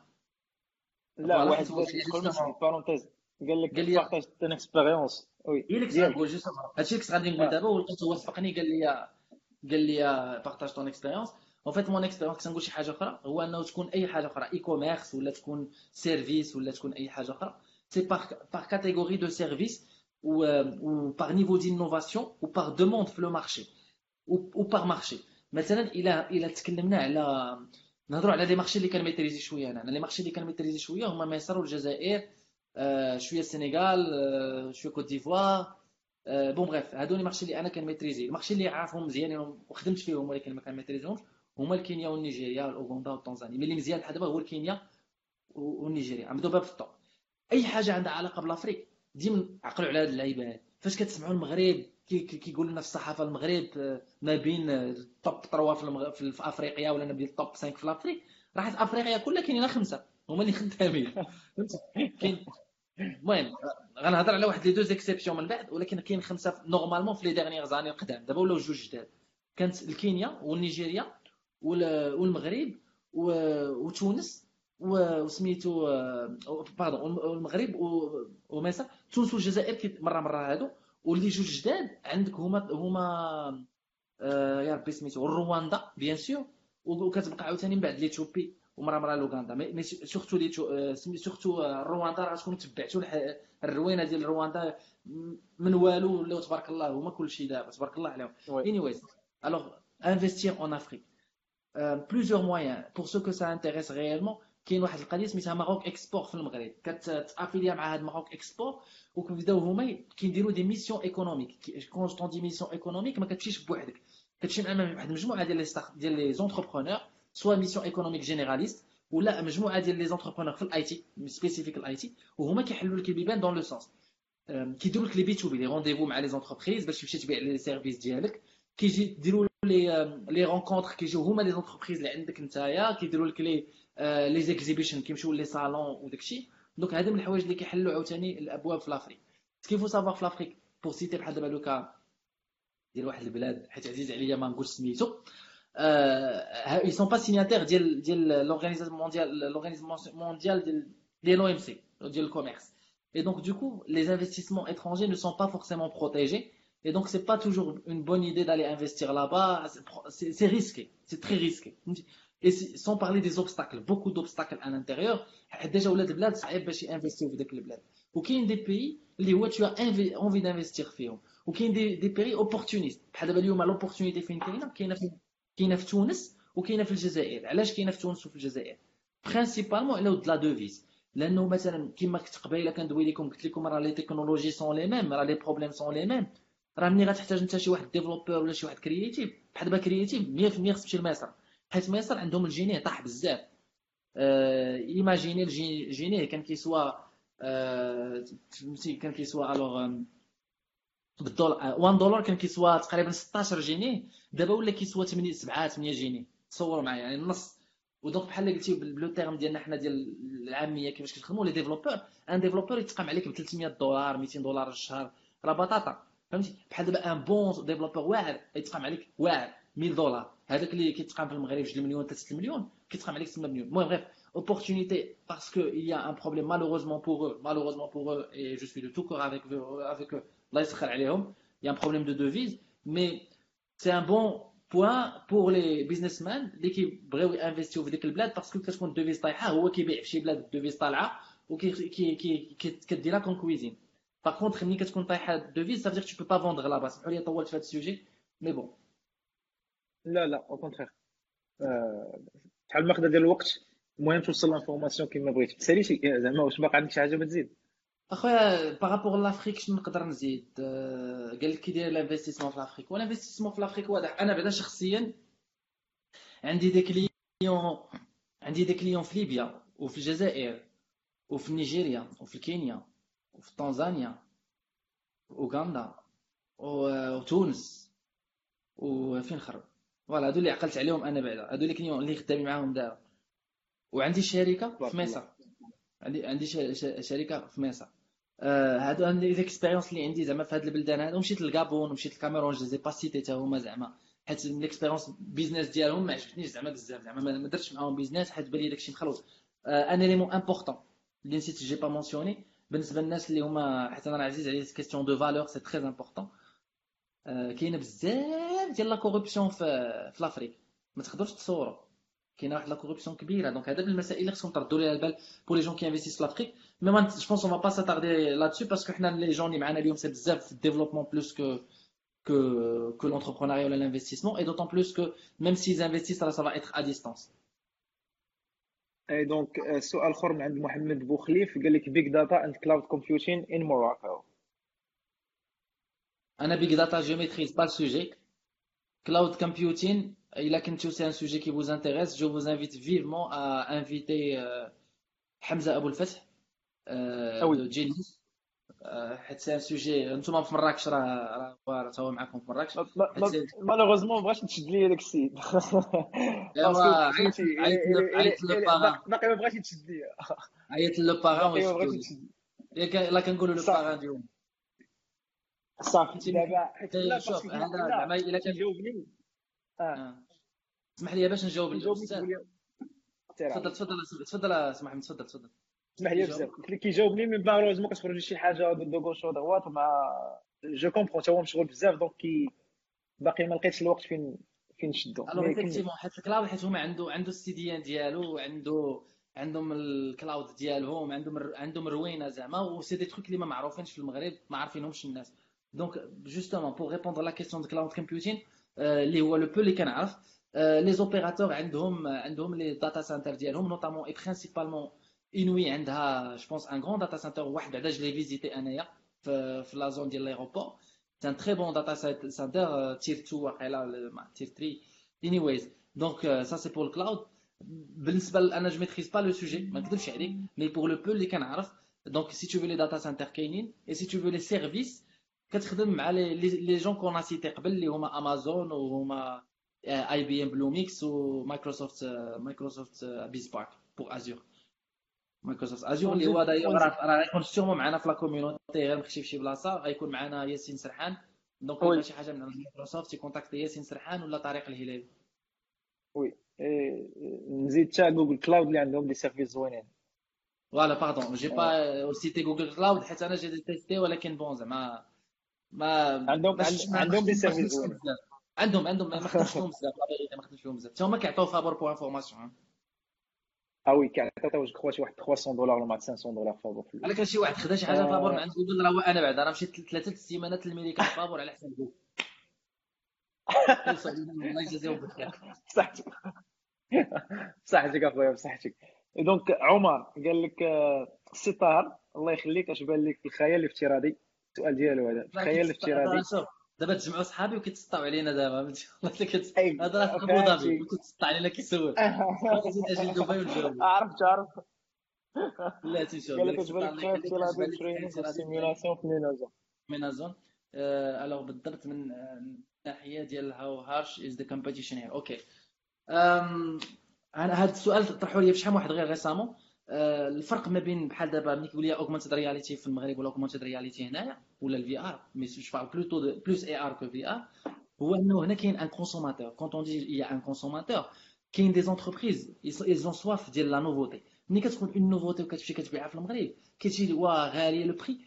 لا واحد بارونتيز قال لك قال لي بارطاج تن اكسبيريونس وي هي ليكسبيريونس هادشي اللي كنت غادي نقول دابا ولقيت هو سبقني قال لي قال لي partage ton expérience en fait mon expérience كنت نقول شي حاجة أخرى هو أنه تكون أي حاجة أخرى e-commerce ولا تكون service ولا تكون أي حاجة أخرى. c'est par par catégorie de service ou, euh, ou par niveau d'innovation ou par demande في le marché ou par marché. مثلا إلى إلى تكلمنا على نهضروا على les marchés اللي كن maîtriser شوية أنا les marchés اللي كن maîtriser شوية هما مصر والجزائر آه شوية السنغال آه شوية كوت ديفوار آه بون بريف هادو لي مارشي اللي أنا كنميتريزي المارشي اللي عارفهم مزيان وخدمت فيهم ولكن ما كنميتريزيهمش هما الكينيا والنيجيريا والاوغندا والتنزانيا مي اللي مزيان بحال دابا هو الكينيا ونيجيريا عم دوبها في الطوب أي حاجة عندها علاقة بالافريك ديما عقلوا على هاد اللعيبة. فاش كتسمعوا المغرب كيقول لنا في الصحافة المغرب آه، ما بين التوب 3 في, في أفريقيا ولا نبي التوب 5 في الافريك راحت أفريقيا كلها كاينين خمسة. هما اللي خدامين. (laughs) كاين المهم غنهضر على واحد les deux exceptions من بعد ولكن كاين خمسة normalement في les dernières années القدام. دابا ولاو جوج جداد. كانت الكينيا والنيجيريا والمغرب وتونس. وسميتو pardon المغرب ومصر تونس والجزائر مرة مرة هادو. واللي جوج جداد عندك هما هما آه، يا ربي سميتو رواندا بيان سور وكتبقى عاوتاني من بعد ليتوبي ومرة مرة لوغندا. مي سورتو لي سورتو رواندا راه تكونوا تبعتوا الروينة ديال رواندا من والو ولاو تبارك الله هما كلشي دابا تبارك الله عليهم. اني ويز الوغ انفستير اون افريك بلوزيور مويان بور سو كو سا انتريس ريالمون كاين واحد القضية سميتها ماروك اكسبور في المغرب. كتأفيليا مع هاد ماروك اكسبور وكيبداو هما كيديروا دي ميسيون ايكونوميك كون جو دي ميسيون ايكونوميك ما كتمشيش بوحدك. كتمشي مع واحد المجموعه ديال لي ديال les entrepreneurs soit mission économique généraliste ولا مجموعة ديال les entrepreneurs في ال IT spécifique ال IT وهما كيحلوا لك البيبان dans le sens كيديروا لك les B2B les rendez-vous مع les entreprises باش تمشي تبيع les services ديالك. كيجي يديروا لي les rencontres كيجيو هما les entreprises اللي عندك نتايا كيديروا لك لي لي زيكزيبيشن كيمشيو لي صالون وداكشي دونك هذا من الحوايج اللي كيحلوا عاوتاني الابواب في لافريك سكيفو سافوار في لافريك بور سيتي بحال دابا لوكا ديال واحد البلاد حيت عزيز عليا ما نقولش سميتو ils sont pas signataires de l'organisation mondiale l'organisation mondiale de l'OMC de le commerce et donc du coup les investissements étrangers ne sont pas forcément protégés et donc c'est pas toujours une bonne idée d'aller investir là-bas c'est risqué c'est très risqué Et sans parler des obstacles beaucoup d'obstacles à l'intérieur déjà ولاد البلاد صعيب باش ي investir و في ديك البلاد وكاين des pays اللي هو tu as envie d'investir فيهم وكاين des des pays opportunistes بحال دابا اليوم l'opportunité فين كاينة كاينة في كاينة في تونس وكاينه في الجزائر علاش كاينة في تونس وفي الجزائر principalement على ود la devise لأنه مثلا كما كنت قبيله كندوي لكم قلت لكم راه les technologies sont les mêmes راه les problèmes sont les mêmes راه ملي غتحتاج انت شي واحد développeur ولا شي واحد créatif بحال دابا créatif 100% خصك تمشي لمصر حيت مصر عندهم الجيني طاح بزاف. آه ايماجيني الجيني كان كيسوا آه كان كيسوا الوغ بالدولار 1 دولار كان كيسوا تقريبا 16 جنيه دابا ولا كيسوا 8 7 8 جنيه تصور معايا يعني النص. ودونك بحال قلتي بلو تيرم ديالنا حنا ديال العامية كيفاش كتخدموا لي ديفلوبور ان ديفلوبور يتقام عليك ب 300 دولار 200 دولار الشهر راه بطاطا. فهمتي؟ بحال دابا ان بون ديفلوبور واعر يتقام عليك واعر 1000 دولار. هذاك اللي كيتقام في المغرب 2 مليون 3 مليون كيتقام عليك 8 مليون. المهم غير opportunité parce qu'il y a un problème malheureusement pour eux, malheureusement pour eux, et je suis de tout cœur avec, avec eux, il y a un problème de devise, mais c'est un bon point pour les businessmen اللي كيبغيو ي investir و في ديك البلاد parce que كتكون ال devise طايحه هو كيبيع في شي بلاد ال devise طالعه وكديرها كون cuisine par contre ملي كتكون طايحه ال devise ça veut dire tu peux pas vendre لابا سمحوا لي طولت في هذا ال sujet mais bon لا لا au contraire شحال ماخذه ديال الوقت المهم توصل l'information كيما بغيتي تسالي شي زعما واش باقي عندك شي حاجة ما تزيد؟ أخويا par rapport l'Afrique شنو نقدر نزيد؟ قال لك كي داير ال investissement في l'Afrique وال investissement في l'Afrique واضح. أنا بعدا شخصيا عندي des clients عندي des clients في ليبيا وفي الجزائر وفي نيجيريا وفي كينيا وفي تنزانيا اوغندا وتونس وفين خرب voilà هادو اللي عقلت عليهم أنا بعدا. هادو اللي اللي خدامين معاهم دابا. وعندي شركة في مصر عندي عندي شركة في مصر آه، هادو عندي les expériences اللي عندي زعما في هاد البلدان هادو. مشيت للگابون ومشيت للكاميرون je les ai pas cités حتى هما زعما. حيت l'expérience business ديالهم ما عجبتنيش زعما بزاف. زعما ما درتش معاهم business حيت بالي داكشي مخلوط. un élément important اللي نسيت j'ai pas mentionné بالنسبة للناس اللي هما حيت أنا عزيز عليا question de valeurs c'est très important كاينة بزاف ديال la corruption في في l'Afrique ما تقدرش تصوروا كاينة واحد la corruption كبيرة. donc هذا من المسائل اللي خصهم تردوا ليها البال pour les jeunes qui investissent l'Afrique mais je pense on va pas s'attarder là-dessus parce que حنا les jeunes اللي معانا اليوم c'est بزاف في ال développement plus que que, que l'entrepreneuriat ou l'investissement, et d'autant plus que même s'ils investissent, ça, ça va être à distance. Et donc, سؤال اخر من عند محمد بوخليف. قال لك big data and cloud computing in Morocco. أنا big data je maîtrise pas le sujet. Cloud computing, il a c'est un sujet qui vous intéresse, je vous invite vivement à inviter حمزه ابو الفتح آه Genesis آه، حيت c'est un sujet أنتم في مراكش راه راه هو معكم في مراكش malheureusement بغاش تشد لي داك السيد عيط عيط باقي ما بغاش يتشد لي عيط لو باغون ياك لا كنقولوا لو باغون ديالهم صافي دابا حيت لا شوف زعما الا كان جاوبني آه اسمح لي باش نجاوب الاستاذ تفضل تفضل تفضل اسمح لي تفضل تفضل اسمح لي بزاف قلت لك كيجاوبني من مالوزمون كتخرج شي حاجة دو غوش ودو دوات مع جو كومبرون تا هو مشغول بزاف دونك كي باقي ما لقيتش الوقت فين فين نشدو alors effectivement حيت ال cloud حيت هما عنده عنده ال CDN ديالو عنده عندهم ال cloud ديالهم عندهم عندهم روينه زعما و c'est des trucs اللي ما معروفينش في المغرب ما عارفينهمش الناس donc justement pour répondre la question de cloud computing اللي هو le peu اللي كنعرف les opérateurs عندهم عندهم les data centers ديالهم notamment et principalement انوي عندها je pense un grand data center واحد بعدا je l'ai visité انايا في, في la zone ديال l'aéroport c'est un très bon data center tier 2 واقيلا tier 3 anyways donc ça c'est pour ال cloud بالنسبة أنا je maîtrise pas le sujet ما نكذبش عليك mais pour le peu اللي كنعرف donc c'est tout في les data centers كاينين اي لي كتخدم مع les gens qu'on cités قبل اللي هما امازون وهما IBM Bluemix و Microsoft Microsoft BizSpark pour Azure Microsoft Azure اللي هو دايوغ راه غيكون sûrement معنا في la community غير مخشي في شي بلاصة غيكون معنا ياسين سرحان. donc ولا شي حاجة من مايكروسوفت يكونتاكتي ياسين سرحان ولا طارق الهلالي oui. نزيد حتى Google Cloud اللي عندهم des services زوينين. voilà pardon j'ai pas cité Google Cloud حيت أنا j'ai testé ولكن bon زعما ما عندهم عندهم des services زوينين عندهم عندهم ما فيهم بزاف ما فيهم بزاف حتى هما كيعطيو فابور pour information آه oui كيعطيو جو شي واحد 300 دولار ولا 500 دولار فابور على كان شي واحد خدا شي حاجة فابور من عند جوجل راه أنا بعدا راه مشيت ثلاثة السيمانات للميريكان فابور على حساب جوجل الله يجازيهم (laughs) بخير بصحتك بصحتك أخويا بصحتك donc عمر قال لك السي طاهر الله يخليك اش بان لك الخيال الافتراضي؟ السؤال ديالو هذا. الخيال الافتراضي. دابا تجمعوا صحابي وكيتسطاو علينا دابا (laughs) هذا راه ابو ظبي كيتسطى علينا كيسول. (laughs) أجي دبي ونجاوب. عرفت عرفت. لا تيشوف قال لك افتراضي في سيميولاسيون في مينازون. مينازون. ألوغ بالضبط من الناحيه ديال هاو هارش از ذا كومبيتيشن هير أوكي. هذا السؤال طرحوا لي شحال واحد غير ريسامون الفرق ما بين بحال دابا ملي كيقول لي اوغمانتد رياليتي في المغرب ولا اوغمانتد رياليتي هنايا ولا الفي ار مي جو بلوتو بلوس اي ار كو في ار هو إنه هنا كاين un consommateur quand on dit y a un consommateur كاين des entreprises ils ont soif ديال la nouveauté ملي كتكون une nouveauté وكتمشي كتبيعها في المغرب كتجي وا غاليه le prix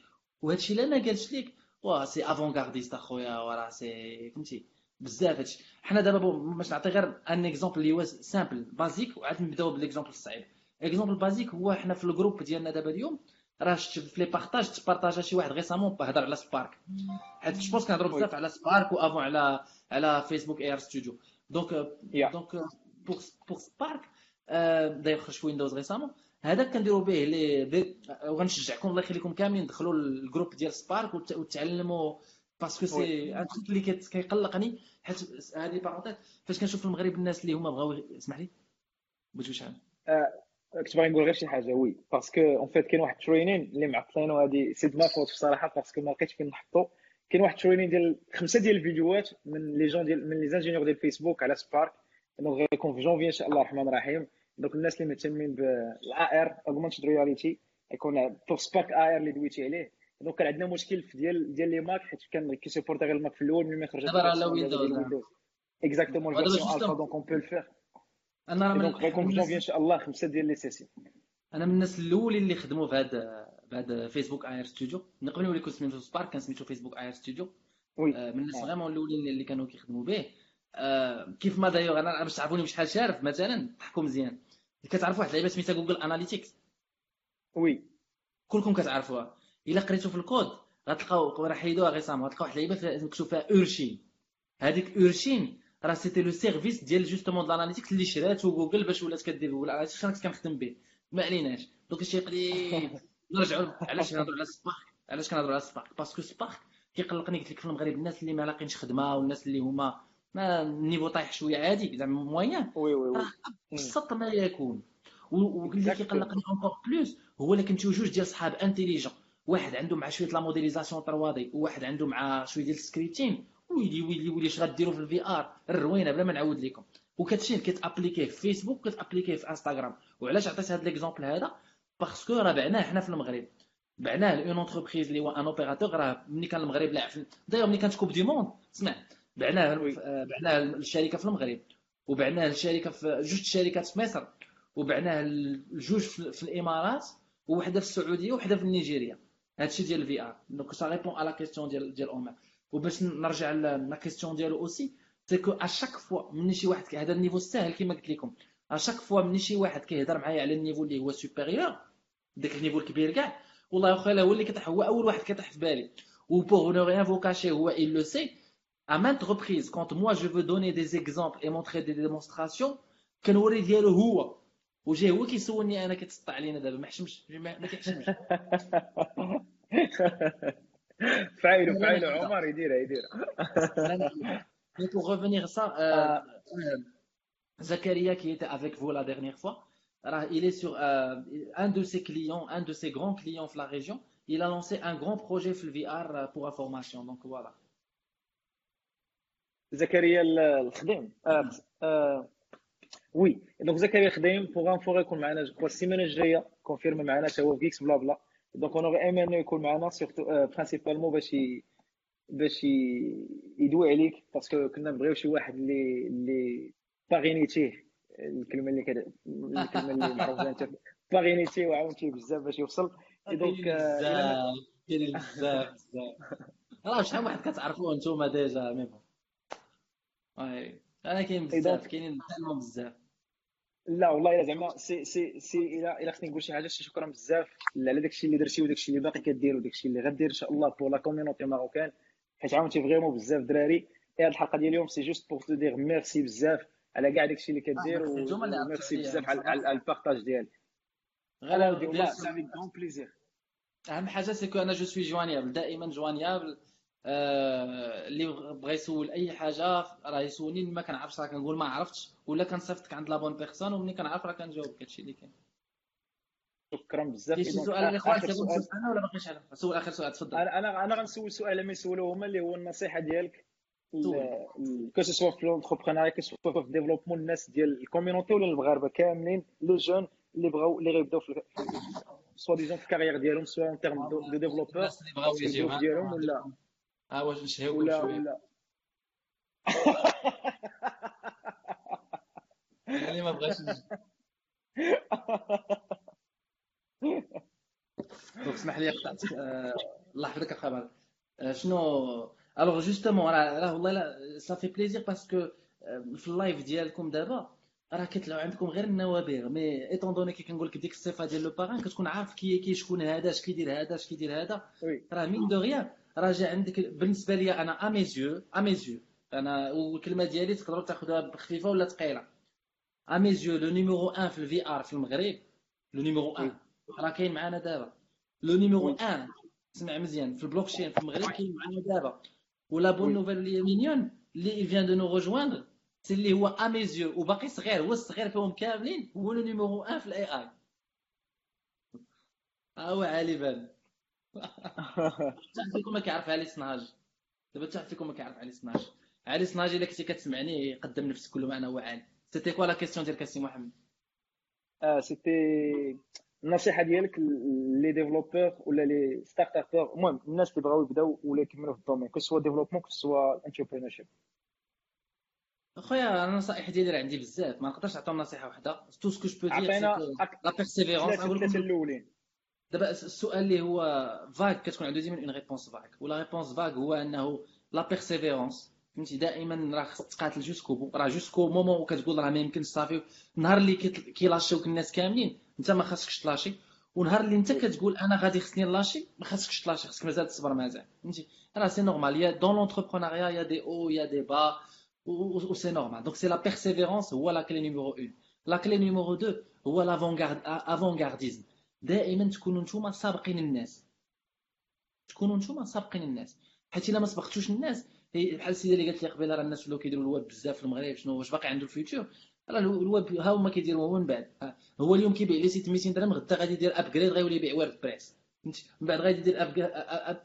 وهادشي لا ما قالش لك وا c'est avant-gardiste اخويا. وراه سي فهمتي؟ بزاف هادشي. حنا دابا باش نعطي غير un exemple اللي هو simple basique وعاد نبداو بال exemple الصعيب. exemple basique هو حنا في ال groupe ديالنا دابا اليوم راه شفت في les partages تبارطاجا شي واحد récemment هضر على Spark حيت جو بونس كنهضروا بزاف على سبارك وافون على على فيسبوك اي ار ستوديو دونك دونك بوغ بوغ سبارك داير خرج في ويندوز ريسامون هذا كنديروا به لي وغنشجعكم الله يخليكم كاملين دخلوا الجروب ديال سبارك وتعلموا باسكو سي ان تروك اللي كيقلقني حيت هذه بارونتيز فاش كنشوف في المغرب الناس اللي هما بغاو اسمح لي؟ بغيت شحال كنت باغي نقول غير شي حاجة وي باسكو اون فيت كاين واحد الترينين اللي معطلين وهادي سيد ما فوت بصراحه باسكو ما لقيتش فين نحطو كاين واحد ال training ديال خمسه ديال الفيديوهات من les gens ديال من les ingénieurs ديال فيسبوك على سبارك donc غيكون في جونفي ان شاء الله الرحمن الرحيم donc الناس اللي مهتمين بال AR augmented reality يكون pour Spark AR اللي دويتي عليه donc كان عندنا مشكل في ديال ديال les Mac حيت كان كيسيبورتا غير الماك في الأول ملي ما خرج دابا راه ويندوز exactement ال version alpha donc on peut le faire أنا من غيكون إن شاء الله خمسة ديال les sessions أنا من الناس الأولين اللي خدموا في هذا هذا Facebook AR Studio من قبل نولي كنت سميتو سبارك كان سميتو Facebook AR Studio oui. من الناس vraiment الأولين اللي كانوا كيخدموا به. كيف ما دايوغ أنا باش تعرفوني بشحال شارف مثلا تحكوا مزيان. كتعرفوا واحد اللعيبة سميتها Google Analytics oui. كلكم كتعرفوها. إلا قريتو في الكود غتلقاو راه حيدوها غير غتلقاو واحد اللعيبة مكتوب فيها Urchin هذيك Urchin راه c'était le service ديال justement د ال analytics اللي شراتو جوجل باش ولات كدير Google Analytics أنا كنت كنخدم به. ما عليناش. donc شي قليل (laughs) نرجعوا علاش كنهضروا على سبارك علاش كنهضروا على سبارك parce que سبارك كيقلقني قلت لك في المغرب الناس اللي ما لاقينش خدمة والناس اللي هما ما ال niveau طايح شوية عادي زعما moyen. oui oui oui. ابسط ما يكون. واللي كيقلقني encore plus هو إلا كنتو جوج ديال صحاب intelligents واحد عنده مع شوية la modélisation 3D وواحد عنده مع شوية ديال ال scripting ويلي ويلي ويلي اش غديروا في ال VR الروينة بلا ما نعاود لكم وكتمشي كتابليكيه في فيسبوك وكتابليكيه في انستغرام. وعلاش عطيت هذا l'exemple هذا parce que راه بعناه حنا في المغرب. بعناه une entreprise اللي هو un opérateur راه ملي كان المغرب لاعب دايوغ ملي كانت coupe du monde اسمع بعناه بعناه للشركه في المغرب. وبعناه للشركه في جوج شركات في مصر. وبعناه لجوج في الإمارات ووحدة في السعودية وحده في نيجيريا هادشي ديال ال VR donc ça répond على question ديال ديال اومر وباش نرجع la question ديالو aussi c'est que à chaque fois ملي شي واحد هذا ال niveau الساهل كما قلت لكم. à chaque fois ملي شي واحد كيهضر معايا على ال niveau اللي هو supérieur داك ال niveau الكبير كاع والله واخا هو اللي كيطيح هو أول واحد كيطيح في بالي. و pour ne rien vous cacher هو il le sait à maintes reprises quand moi je veux donner des exemples et montrer des démonstrations كنوري ديالو هو. وجا هو كيسولني أنا كتسطع علينا دابا ما حشمش ما كيحشمش (laughs) فاعلو فاعلو عمر يديرها يديرها pour revenir à ça euh, Zakaria qui était avec vous la dernière fois il est sur euh, un de ses clients un de ses grands clients de la région il a lancé un grand projet في VR pour information donc voilà زكريا الخديم وي دونك زكريا خديم بوغ انفو يكون معنا جو السيمانه الجايه كونفيرم معنا حتى هو في كيكس بلا بلا دونك اون ايمي انه يكون معنا surtout principalement باش باش يدوي عليك parce que كنا نبغيو شي واحد اللي اللي parrainé تيه الكلمة اللي كده الكلمة اللي معروفه انت parrainé تيه وعاونتيه بزاف باش يوصل donc كاين بزاف بزاف راه شحال واحد كتعرفوه نتوما déjà mais bon أنا كاين بزاف كاينين بزاف لا والله إلا زعما سي سي سي إلا إلا خصني نقول شي حاجة شكرا بزاف. على داكشي اللي درتي وداكشي اللي باقي كدير وداكشي اللي غدير إن شاء الله pour la community marocaine حيت عاونتي vraiment بزاف دراري. هاد الحلقة ديال اليوم c'est juste pour te dire merci بزاف على كاع داكشي اللي كدير وميرسي بزاف على ال partage ديالك غير لا plaisir أهم حاجة c'est que أنا je suis joignable دائما جوانيابل آه، اللي بغى يسول أي حاجة راه يسولني ما كنعرفش راه كنقول ما عرفتش. ولا كنصيفطك عند la bonne personne ومني كنعرف راه كنجاوبك هادشي اللي كاين. شكرا بزاف. شي سؤال الاخوان تبغوا تسول أنا ولا باقي شي سول آخر سؤال تفضل. أنا أنا غنسول سؤال ما يسولوه هما اللي هو النصيحة ديالك. que ce soit في l'entrepreneuriat que ce soit في ال développement الناس ديال ال community ولا المغاربه كاملين les jeunes اللي بغاو اللي غيبداو في soit disons في ال carrière ديالهم soit en termes de développeur ديالهم ولا آه واش نشهيو ولا ولا يعني ما بغاش donc اسمح لي قطعتك آه، الله يحفظك اخا آه، شنو؟ alors justement راه والله لا صافي plaisir parce que في ال live ديالكم دابا راه كتلاقوا عندكم غير النوابغ. mais étant donné que كنقول لك ديك الصفة ديال le parrain كتكون عارف كي كي شكون هذا اش كيدير هذا اش كيدير هذا. راه mine de rien. راجع عندك بالنسبة لي أنا اميزيو اميزيو أنا والكلمة ديالي تقدروا تاخذوها خفيفه ولا ثقيلة. à mes yeux le numéro 1 في ال VR في المغرب. le numéro 1 راه كاين معنا دابا. le numéro 1 سمع مزيان. في البلوكشين في المغرب كاين معنا دابا. و la bonne nouvelle il est mignon il vient de nous rejoindre c'est اللي هو à mes yeux وباقي صغير هو الصغير فيهم كاملين هو le numéro 1 في ال AI ها هو علي بان (laughs) فيكم ما كيعرف علي صناج. دابا حتى فيكم ما كيعرف علي صناج. علي صناج الا كنتي كتسمعني قدم نفسك كل ما أنا هو علي. c'était quoi la question ديالك السي محمد آه c'était النصيحة ديالك les développeurs ولا les startupeurs المهم الناس اللي بغاو يبداو ولا يكملوا في ال domaine que ce soit développement que ce soit entrepreneurship أخويا أنا النصائح ديالي راه عندي بزاف ما نقدرش نعطيهم نصيحة واحدة tout ce que je peux dire la persévérance الأولين. دابا السؤال اللي هو vague كتكون عنده ديما une réponse vague ولا réponse vague هو أنه la persévérance فهمتي؟ دائما راه خصك تقاتل jusqu'au bout راه jusqu'au moment وكتقول راه ما يمكنش صافي. النهار اللي كيلاشيوك الناس كاملين انت ما خاصكش تلاشي. ونهار اللي انت كتقول أنا غادي خصني نلاشي ما خاصكش تلاشي خصك مازال تصبر مازال. فهمتي؟ راه c'est normal y a dans l'entrepreneuriat y a des hauts y a des bas و c'est normal donc c'est la persévérance هو la clé numéro 1 la clé numéro 2 هو l'avant-garde avant-gardisme دائما تكونوا نتوما سابقين الناس. تكونوا نتوما سابقين الناس. حيت إلا ما سبقتوش الناس بحال السيدة اللي قالت لي قبيلة راه الناس ولاو كيديروا الويب بزاف في المغرب شنو واش باقي عنده ال future؟ راه الويب ها هما كيديروا من بعد. هو اليوم كيبيع لي site 200 درهم غدا غادي يدير upgrade غيولي يبيع WordPress من بعد غادي يدير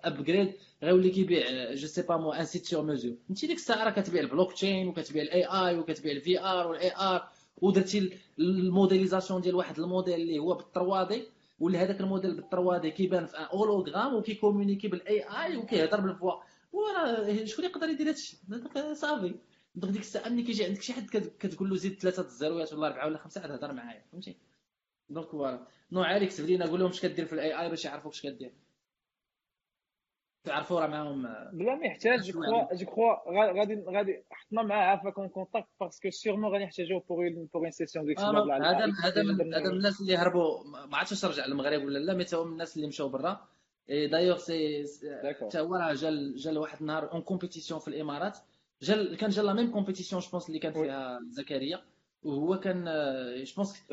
upgrade غيولي كيبيع je sais pas moi un site sur mesure انت ديك الساعة راه كتبيع البلوك تشين وكتبيع ال AI وكتبيع ال VR وال AR ودرتي ال modélisation ديال واحد الموديل اللي هو بال trois D واللي هذاك ال modèle بال trois D كيبان في hologramme وكي communiquer بال AI وكيهضر بال voix. وراه شكون يقدر يدير هادشي؟ صافي. donc ديك الساعة ملي كيجي عندك شي حد كتقول له زيد ثلاثة الزيروات ولا أربعة ولا خمسة عاد هضر معايا فهمتي؟ donc voilà. نو عليك بدينا نقول لهم اش كدير في ال AI باش يعرفوا اش كدير. تعرفوا راه معاهم بلا ما يحتاج je crois je crois غادي غادي حطنا معاه عافاك en contact parce que sûrement غادي نحتاجوه pour pour session ديك هذا هذا هذا من الناس اللي هربوا. ما عرفتش واش رجع للمغرب ولا لا mais هو من الناس اللي مشاو برا. et d'ailleurs c'est حتى هو راه جا جا واحد النهار une compétition في الإمارات. جا كان جا la même compétition je pense اللي كان فيها زكريا. وهو كان je pense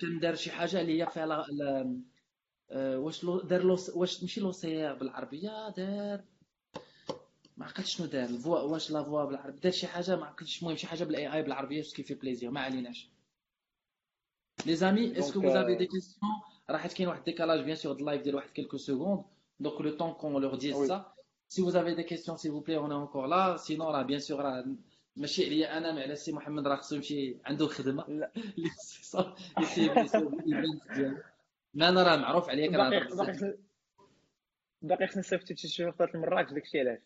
كان دار شي حاجة اللي هي فيها واش لو دار واش ماشي لو سي بالعربية دار ما عقلتش شنو دار ال voix واش la voix بالعربية دار شي حاجة ما عقلتش المهم شي حاجة بال AI بالعربيه je fais plaisir ما عليناش. les amis est-ce que vous avez des questions راه حيت كاين واحد décalage bien sûr ال live ديال واحد quelques secondes donc le temps qu'on leur dise ça si vous avez des questions s'il vous plaît on est encore là sinon راه bien sûr راه ماشي عليا أنا مع على سي محمد راه خصو يمشي عنده خدمه لا اللي يسيب ديالو ما أنا راه معروف عليا كنهضر باقي خصني نصيفط شي نقطات لمراكش داكشي علاش.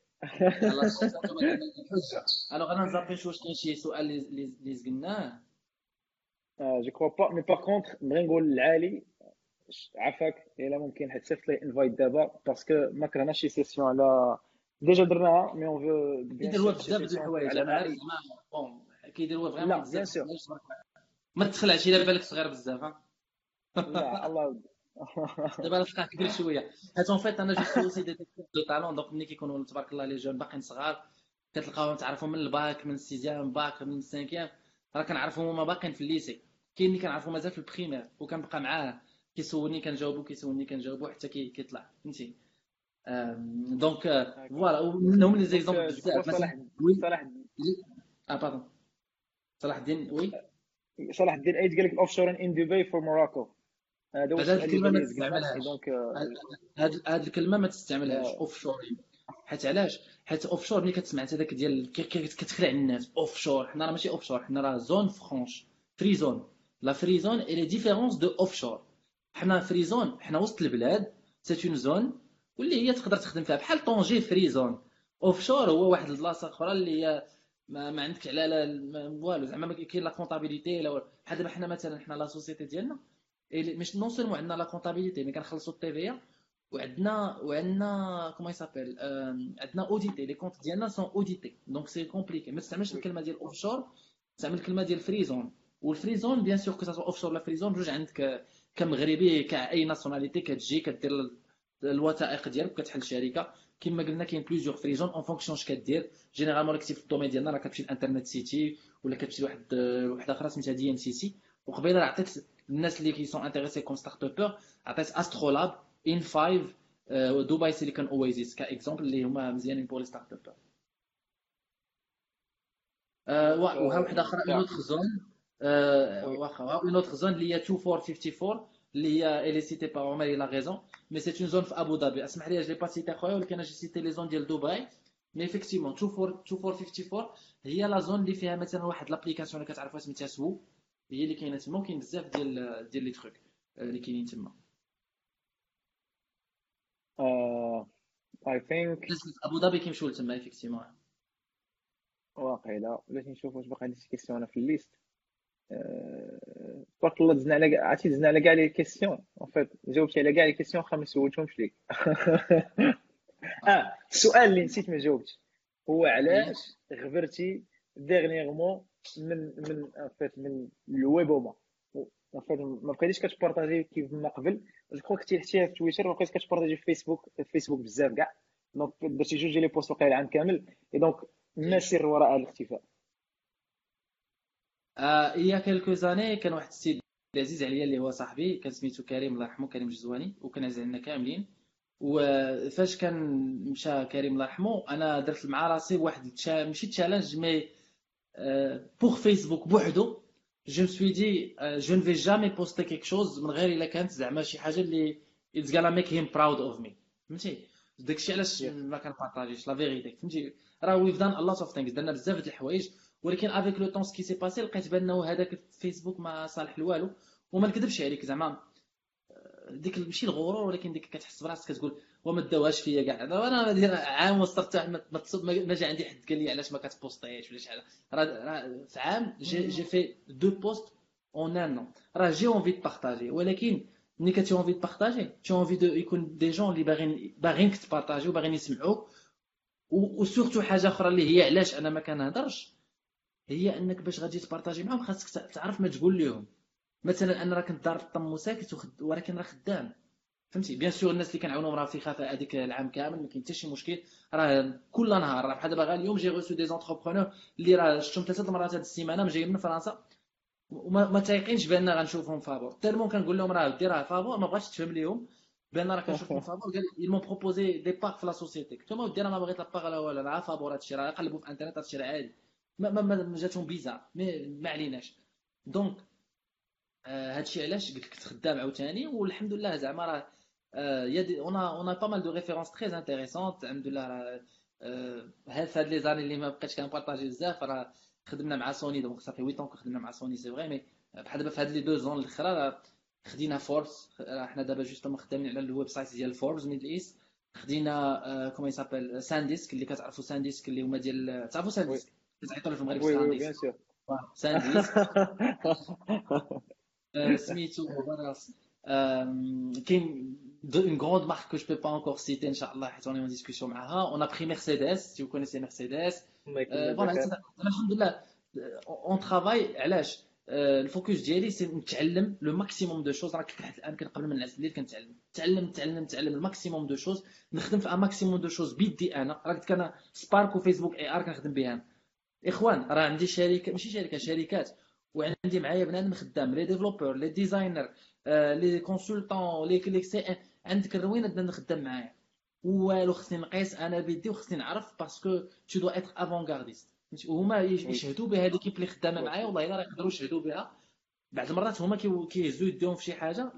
الوغ أنا نزابيش واش كاين شي سؤال اللي زقناه جو كرو با مي باغ كونتخ نبغي نقول لعالي عافاك إلا ممكن حيت صيفط لي انفايت دابا باسكو ما كرهناش شي سيسيون على ديجا درناها مي اون فو كيدير هو بزاف د الحوايج أنا عارف bon كيدير هو vraiment بزاف. ما تخلعش إلا بالك صغير بزاف لا الله دابا تلقاه كبير شوية حيت en fait أنا j'ai aussi des de talents donc ملي كيكونوا تبارك الله les jeunes باقيين صغار كتلقاهم تعرفهم من الباك من ال sixième bac من ال cinquième راه كنعرفهم هما باقيين في ال lycée كاين اللي كنعرفو مازال في ال première وكنبقى معاه كيسولني كنجاوبو كيسولني كنجاوبو حتى كيطلع فهمتي donc voilà ومنهم les exemples بزاف صلاح صلاح آه pardon صلاح الدين oui صلاح الدين ايت قال لك ال off in Dubai for Morocco هذا الكلمة ما تستعملهاش. هذه الكلمة ما تستعملهاش offshore حيت علاش؟ حيت offshore ملي كتسمع انت داك ديال كتخلع الناس offshore حنا راه ماشي offshore حنا راه zone franche free zone la free zone et les différences de offshore حنا free zone حنا وسط البلاد c'est une zone واللي هي تقدر تخدم فيها. بحال Tanger free zone offshore هو واحد البلاصة أخرى اللي هي ما, ما عندك على والو زعما ما كاين la comptabilité بحال دابا حنا مثلا حنا la société ديالنا مش non seulement عندنا la comptabilité mais كنخلصوا ال TVA وعندنا وعندنا comment il s'appelle عندنا audités les comptes ديالنا sont audités donc c'est compliqué ما تستعملش الكلمة ديال offshore تستعمل الكلمة ديال free zone وال free zone bien sûr que offshore ولا free zone بجوج عندك كمغربي quelle nationalité كتجي كدير الوثائق ديالك كتحل شركه كما قلنا كاين plusieurs free zones en fonction اش كدير généralement راك في ال domaine ديالنا راه كتمشي l'Internet City ولا كتمشي لواحد واحدة أخرى سميتها DMCC وقبيله عطيت الناس اللي qui sont intéressés comme startuppeurs عطيت AstroLabs in5 Dubai Silicon Oasis comme exemple اللي هما مزيانين pour les startuppeurs وها واحدة أخرى une autre zone واخا une autre zone اللي هي 2454 اللي هي elle est citée par عمر il a raison mais c'est une zone في ابو ظبي اسمح لي j'ai pas cité خويا ولكن أنا j'ai cité les zones ديال دبي mais effectivement 2454 هي la zone اللي فيها مثلا واحد l'application اللي كتعرفوها سميتها سوو هي اللي كاينة تما وكاين بزاف ديال ديال les trucs اللي كاينين تما. I think أبو ظبي كيمشيو لتما effectivement واقيلا. بغيت نشوف واش باقي عندي شي question أنا في ال liste تبارك الله دزنا على عرفتي دزنا على كاع les questions en fait جاوبتي على كاع les questions خا ما سولتهمش ليك. (laughs) آه السؤال اللي نسيت ما جاوبتش. هو علاش غبرتي dernièrement من من fait من الويبوما fait ما بقيتيش كت partager كيف ما قبل. je crois كنتي حتى في تويتر ما بقيتش كت partager في فيسبوك في فيسبوك بزاف كاع. donc درتي جوج ديال les posts وقيل العام كامل. اي donc ما سر وراء هذا الاختفاء؟ il y a quelques années كان واحد السيد عزيز عليا اللي هو صاحبي كان سميتو كريم الله يرحمه كريم جزواني. وكان عزيز علينا كاملين وفاش كان مشى كريم الله يرحمه أنا درت مع راسي واحد ماشي challenge mais pour فيسبوك بوحدو. je suis dit je n'ai jamais posté quelque chose من غير إلا كانت زعما شي حاجة اللي it's gonna make him proud of me فهمتي؟ داكشي علاش ما كنبارطاجيش la vérité فهمتي؟ راه we've done a lot of things درنا بزاف د الحوايج. ولكن avec le temps ce qui s'est passé لقيت بأنه هذاك الفيسبوك ما صالح لوالو. وما نكذبش عليك زعما. ديك ماشي الغرور ولكن ديك كتحس براسك كتقول وما داوهاش فيا كاع. أنا عام وصلت ما, ما جا عندي حد. قال لي علاش ما كتبوستيش ولا شحال راه في عام j'ai fait deux posts en un an. راه j'ai envie de partager ولكن ملي ك t'as envie de partager t'as envie de يكون des gens اللي باغيين باغينك تبارطاجي وباغيين يسمعوك و surtout حاجة أخرى اللي هي علاش أنا ما كنهضرش هي أنك باش غادي تبارطاجي معاهم خاصك تعرف ما تقول لهم مثلا أنا راه كنت دار الطم وساكت ولكن راه خدام. فهمتي؟ bien sûr الناس اللي كنعاونهم راه في خفاء هذيك العام كامل ما كاين حتى شي مشكل. راه كل نهار راه بحال دابا اليوم j'ai reçu des entrepreneurs اللي راه شفتهم ثلاثة المرات هذه السيمانة جايين من فرنسا. وما تايقينش بان غنشوفهم فابور tellement كنقول لهم راه دير راه فابور ما بغاتش تفهم لهم بان راه كنشوفهم (laughs) فابور قال ils m'ont proposé des parts في la société قلت لهم ودي أنا ما بغيت la part لا ولا راه فابور هادشي راه قلبوا في انترنت هادشي راه عادي. ما, ما, ما جاتهم bizarre mais ما عليناش. donc هادشي علاش قلت لك خدام عاوتاني والحمد لله زعما راه y a on a pas mal de références très intéressantes الحمد لله راه هاد هاد les années اللي ما بقيتش كنبارطاجي بزاف راه خدمنا مع Sony donc صافي 8 طون خدمنا مع Sony c'est vrai mais بحال دابا في هاد les deux ans الأخرى خدينا فوربس حنا دابا justement خدامين على ال website ديال Forbes Middle East خدينا comment il s'appelle SanDisk اللي كتعرفوا SanDisk اللي هما ديال تعرفوا SanDisk كتعيطوا في المغرب SanDisk SanDisk سميتو كاين une grande marque que je peux pas encore citer إن شاء الله حيت on est en discussion معاها on a pris Mercedes si vous connaissez Mercedes. Voilà الحمد لله. On travaille علاش ال focus ديالي c'est نتعلم le maximum de choses راك لحد الان كنقبل من الناس اللي كنتعلم نتعلم نتعلم نتعلم ال maximum de choses نخدم في maximum de choses بيدي أنا راك كان Spark و Facebook AR كنخدم بها اخوان راه عندي شركه ماشي شركه شركات وعندي معايا بنادم خدام les développeurs les designers les consultants لي كليك سي عندك الروينة بنادم خدام معايا. والو خصني نقيس أنا بيدي وخصني نعرف parce que tu dois être avant-gardiste وهما يشهدوا بها l'équipe اللي خدامة معايا والله إلا يقدروا يشهدوا بها. بعض المرات هما كيهزوا يديهم في شي حاجة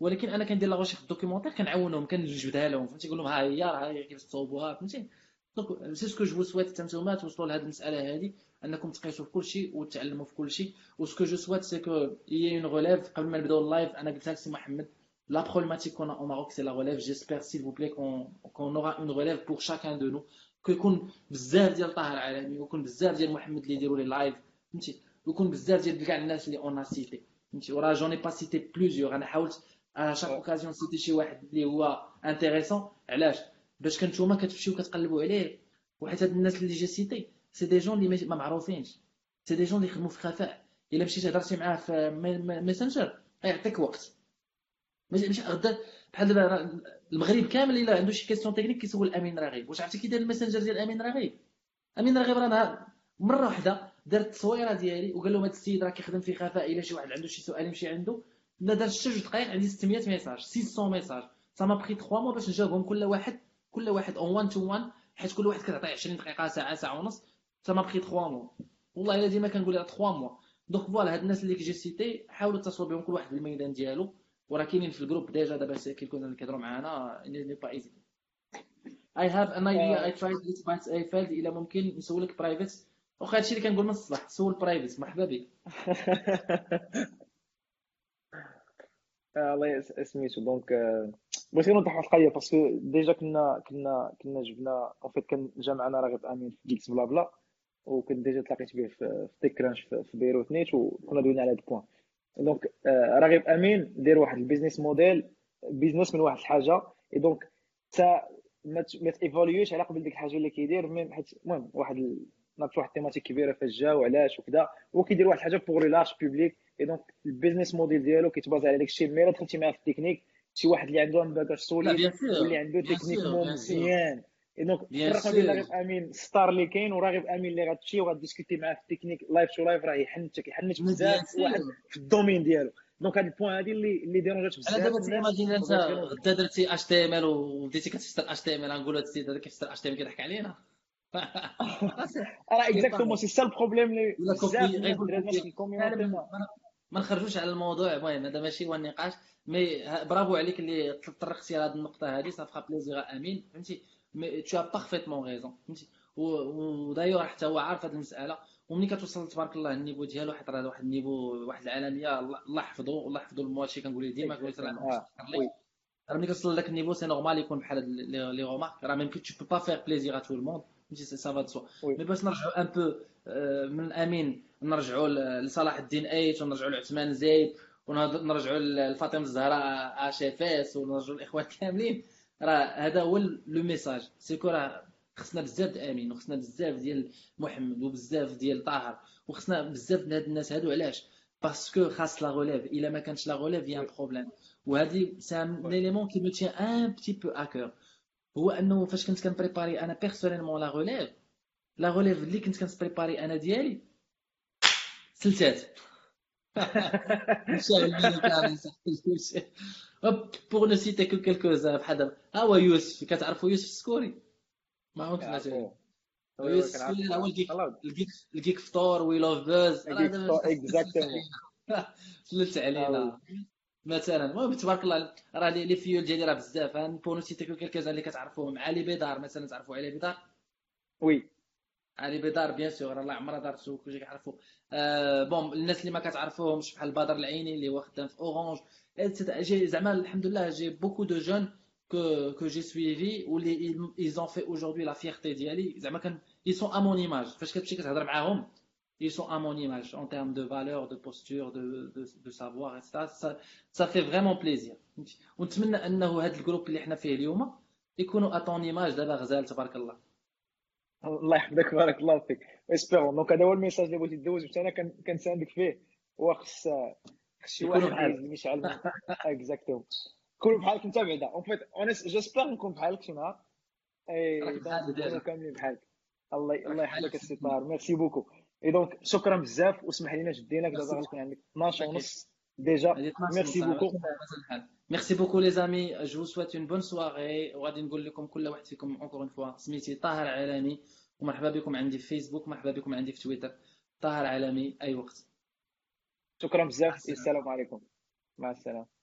ولكن أنا كندير la recherche documentaire كنعاونهم كنجبدها لهم فهمتي؟ نقول لهم ها هي راه كيفاش تصوبوها فهمتي؟ donc c'est ce que je souhaite حتى نتوما توصلوا لهذه المساله هذه انكم تقيسوا في كل شيء وتعلموا في كل شيء و ce que je souhaite c'est qu'il y ait une relève قبل ما نبداو ال live أنا قلتها لسي محمد La problématique qu'on a au Maroc, c'est la relève. J'espère, s'il vous plaît, qu'on qu aura une relève pour chacun de nous. كيكون بزاف ديال طاهر عالمي ويكون بزاف ديال محمد اللي يديروا les lives فهمتي ويكون بزاف ديال كاع الناس اللي on cité فهمتي وراه j'en ai pas cité plusieurs أنا حاولت على chaque occasion citer شي واحد اللي هو intéressant علاش باش كنتوما كتمشيو كتقلبوا عليه. وحيت هاد الناس اللي j'ai cité c'est des gens اللي ما معروفينش. c'est des gens اللي يخدموا في خفاء إلا مشيتي هضرتي معاه في Messenger غيعطيك وقت. ماشي ماشي غدا بحال دابا المغرب كامل إلا عنده شي question technique كيسول أمين رغيب واش عرفتي كي داير ال Messenger ديال أمين رغيب أمين رغيب راه مرة واحدة دار التصويرة ديالي وقال لهم هذا السيد راه كيخدم في خفاء إلا شي واحد عنده شي سؤال يمشي عنده. لا دار حتى جوج دقائق عندي 600 messages 600 messages. ça m'a pris 3 mois باش نجاوبهم كل واحد. كل واحد en 1 to 1 حيت كل واحد كتعطيه 20 دقيقة ساعة ساعة ونص. ça m'a pris 3 mois والله إلا ديما كنقول لها 3 mois donc voilà هاد الناس اللي que j'ai cité حاولوا تتصلوا بهم كل واحد الميدان ديالو. وراه كاينين في ال groupe déjà دابا كيكونوا اللي كيهضروا معانا n'est pas easy I have an idea I tried it but I failed إلا ممكن نسولك private واخا هادشي اللي كنقول من الصباح سول private مرحبا بك. (laughs) الله سميتو donc بغيت غير نوضح واحد القضية parce que déjà كنا كنا كنا جبنا en fait quand جا معنا راغب أمين في Geeks Blabla وكنت ديجا تلاقيت به في TechCrunch في بيروت نيت وكنا دوينا على هاد ال point. donc راغب أمين دير واحد ال business model business من واحد الحاجة et donc تا ما تيفاليوش على قبل ديك الحاجة اللي كيدير même حيت المهم واحد ناقص واحد ال thématique كبيرة فاش جا وعلاش وكذا هو كيدير واحد الحاجة pour large public et donc ال business model ديالو كيتبازا على داك الشيء mais دخلتي معاه في التكنيك شي واحد اللي عنده un bagage solide اللي عنده تكنيك مزيان donc فرق بين راغب أمين star اللي كاين وراغب أمين اللي غتمشي وغاديسكوتي معاه في ال technique live to live راه يحنتك يحنت بزاف واحد في ال domaine ديالو. donc هاد ال point هادي اللي اللي ديرونجات بزاف أنا دابا t'imagines أنت غدا درتي HTML وبديتي كتفسر HTML غنقولوا هاد السيد هذا كيفسر HTM كيضحك علينا. راه exactement c'est ça ال problème اللي بزاف ما نخرجوش على الموضوع المهم هذا ماشي هو النقاش mais bravo عليك اللي طرقتي لهذه النقطة هذه ça va plaisir آمين فهمتي؟ mais tu as parfaitement raison فهمتي؟ ودايوغ حتى هو عارف هذه المسألة وملي كتوصل تبارك الله ال niveau ديالو حيت راه واحد ال niveau واحد العالمية الله يحفظه الله يحفظو المواتشي كنقول ديما كنقول راه ملي كتوصل لذاك ال niveau c'est normal يكون بحال les remarques راه même tu peux pas faire plaisir à tout le monde فهمتي؟ ça va de مي باش نرجعوا un peu من امين نرجعوا لصلاح الدين Aït ونرجعوا لعثمان زيد ونرجعوا لفاطمه الزهراء اش FS ونرجعوا الاخوان كاملين راه هذا هو le message c'est que راه خصنا بزاف امين وخصنا بزاف ديال محمد وبزاف ديال طاهر وخصنا بزاف من هاد الناس هادو علاش parce que خاص la relève الا ما كانش la relève y a problème وهذه سي ان اليمون كي مو تيان ان بتي بو اكور هو انه فاش كنت كنبريباري أنا بيرسونيلمون لا غوليف لا غوليف اللي كنت كنبريباري أنا ديالي؟ سلتات بور نو سيتي كو كيلكوز بحال ها هو يوسف كتعرفوا يوسف السكوري ما مثلا يوسف هو الجيك الجيك فطور وي لوف اكزاكتومون سلت علينا. مثلا المهم تبارك الله راه لي فيول ديالي راه بزاف. بور نو سيتي كو كيلكوز اللي كتعرفوهم. علي بيدار مثلا تعرفوا علي بيدار؟ وي علي بيدار بيان سور الله عمرها دارت سوق كلشي كيعرفوا آه بون الناس اللي ما كتعرفوهمش بحال بدر العيني اللي هو خدام في اورانج جي زعما الحمد لله جي بوكو دو جون j'ai suivi ou les ils ont fait aujourd'hui la fierté ديالي زعما كان sont à mon image. فاش كتمشي كتهضر معاهم mon image en termes de valeur de posture de de, de savoir etc ça, ça fait vraiment plaisir. ونتمنى أنه هذا ال groupe اللي حنا فيه اليوم يكونوا à ton image دابا غزال تبارك الله. الله يحفظك بارك الله فيك. espérons donc هذا هو ال message اللي بغيتي دوز حتى أنا كنساندك فيه. وخص خص شي واحد يشعل exactement كونوا بحالك أنت بعدا. en fait honnête j'espère نكون بحالك شي نهار اي كاملين بحالك. الله الله يحفظك السي طاهر merci beaucoup et donc شكرا بزاف. واسمح لينا شديناك دابا غنكون عندك 12 ونص déjà merci beaucoup merci beaucoup les amis je souhaite une bonne soirée وغادي نقول لكم كل واحد فيكم encore une fois سميتي طاهر عالمي ومرحبا بكم عندي في فيسبوك مرحبا بكم عندي في تويتر طاهر عالمي اي وقت شكرا بزاف السلام عليكم مع السلامه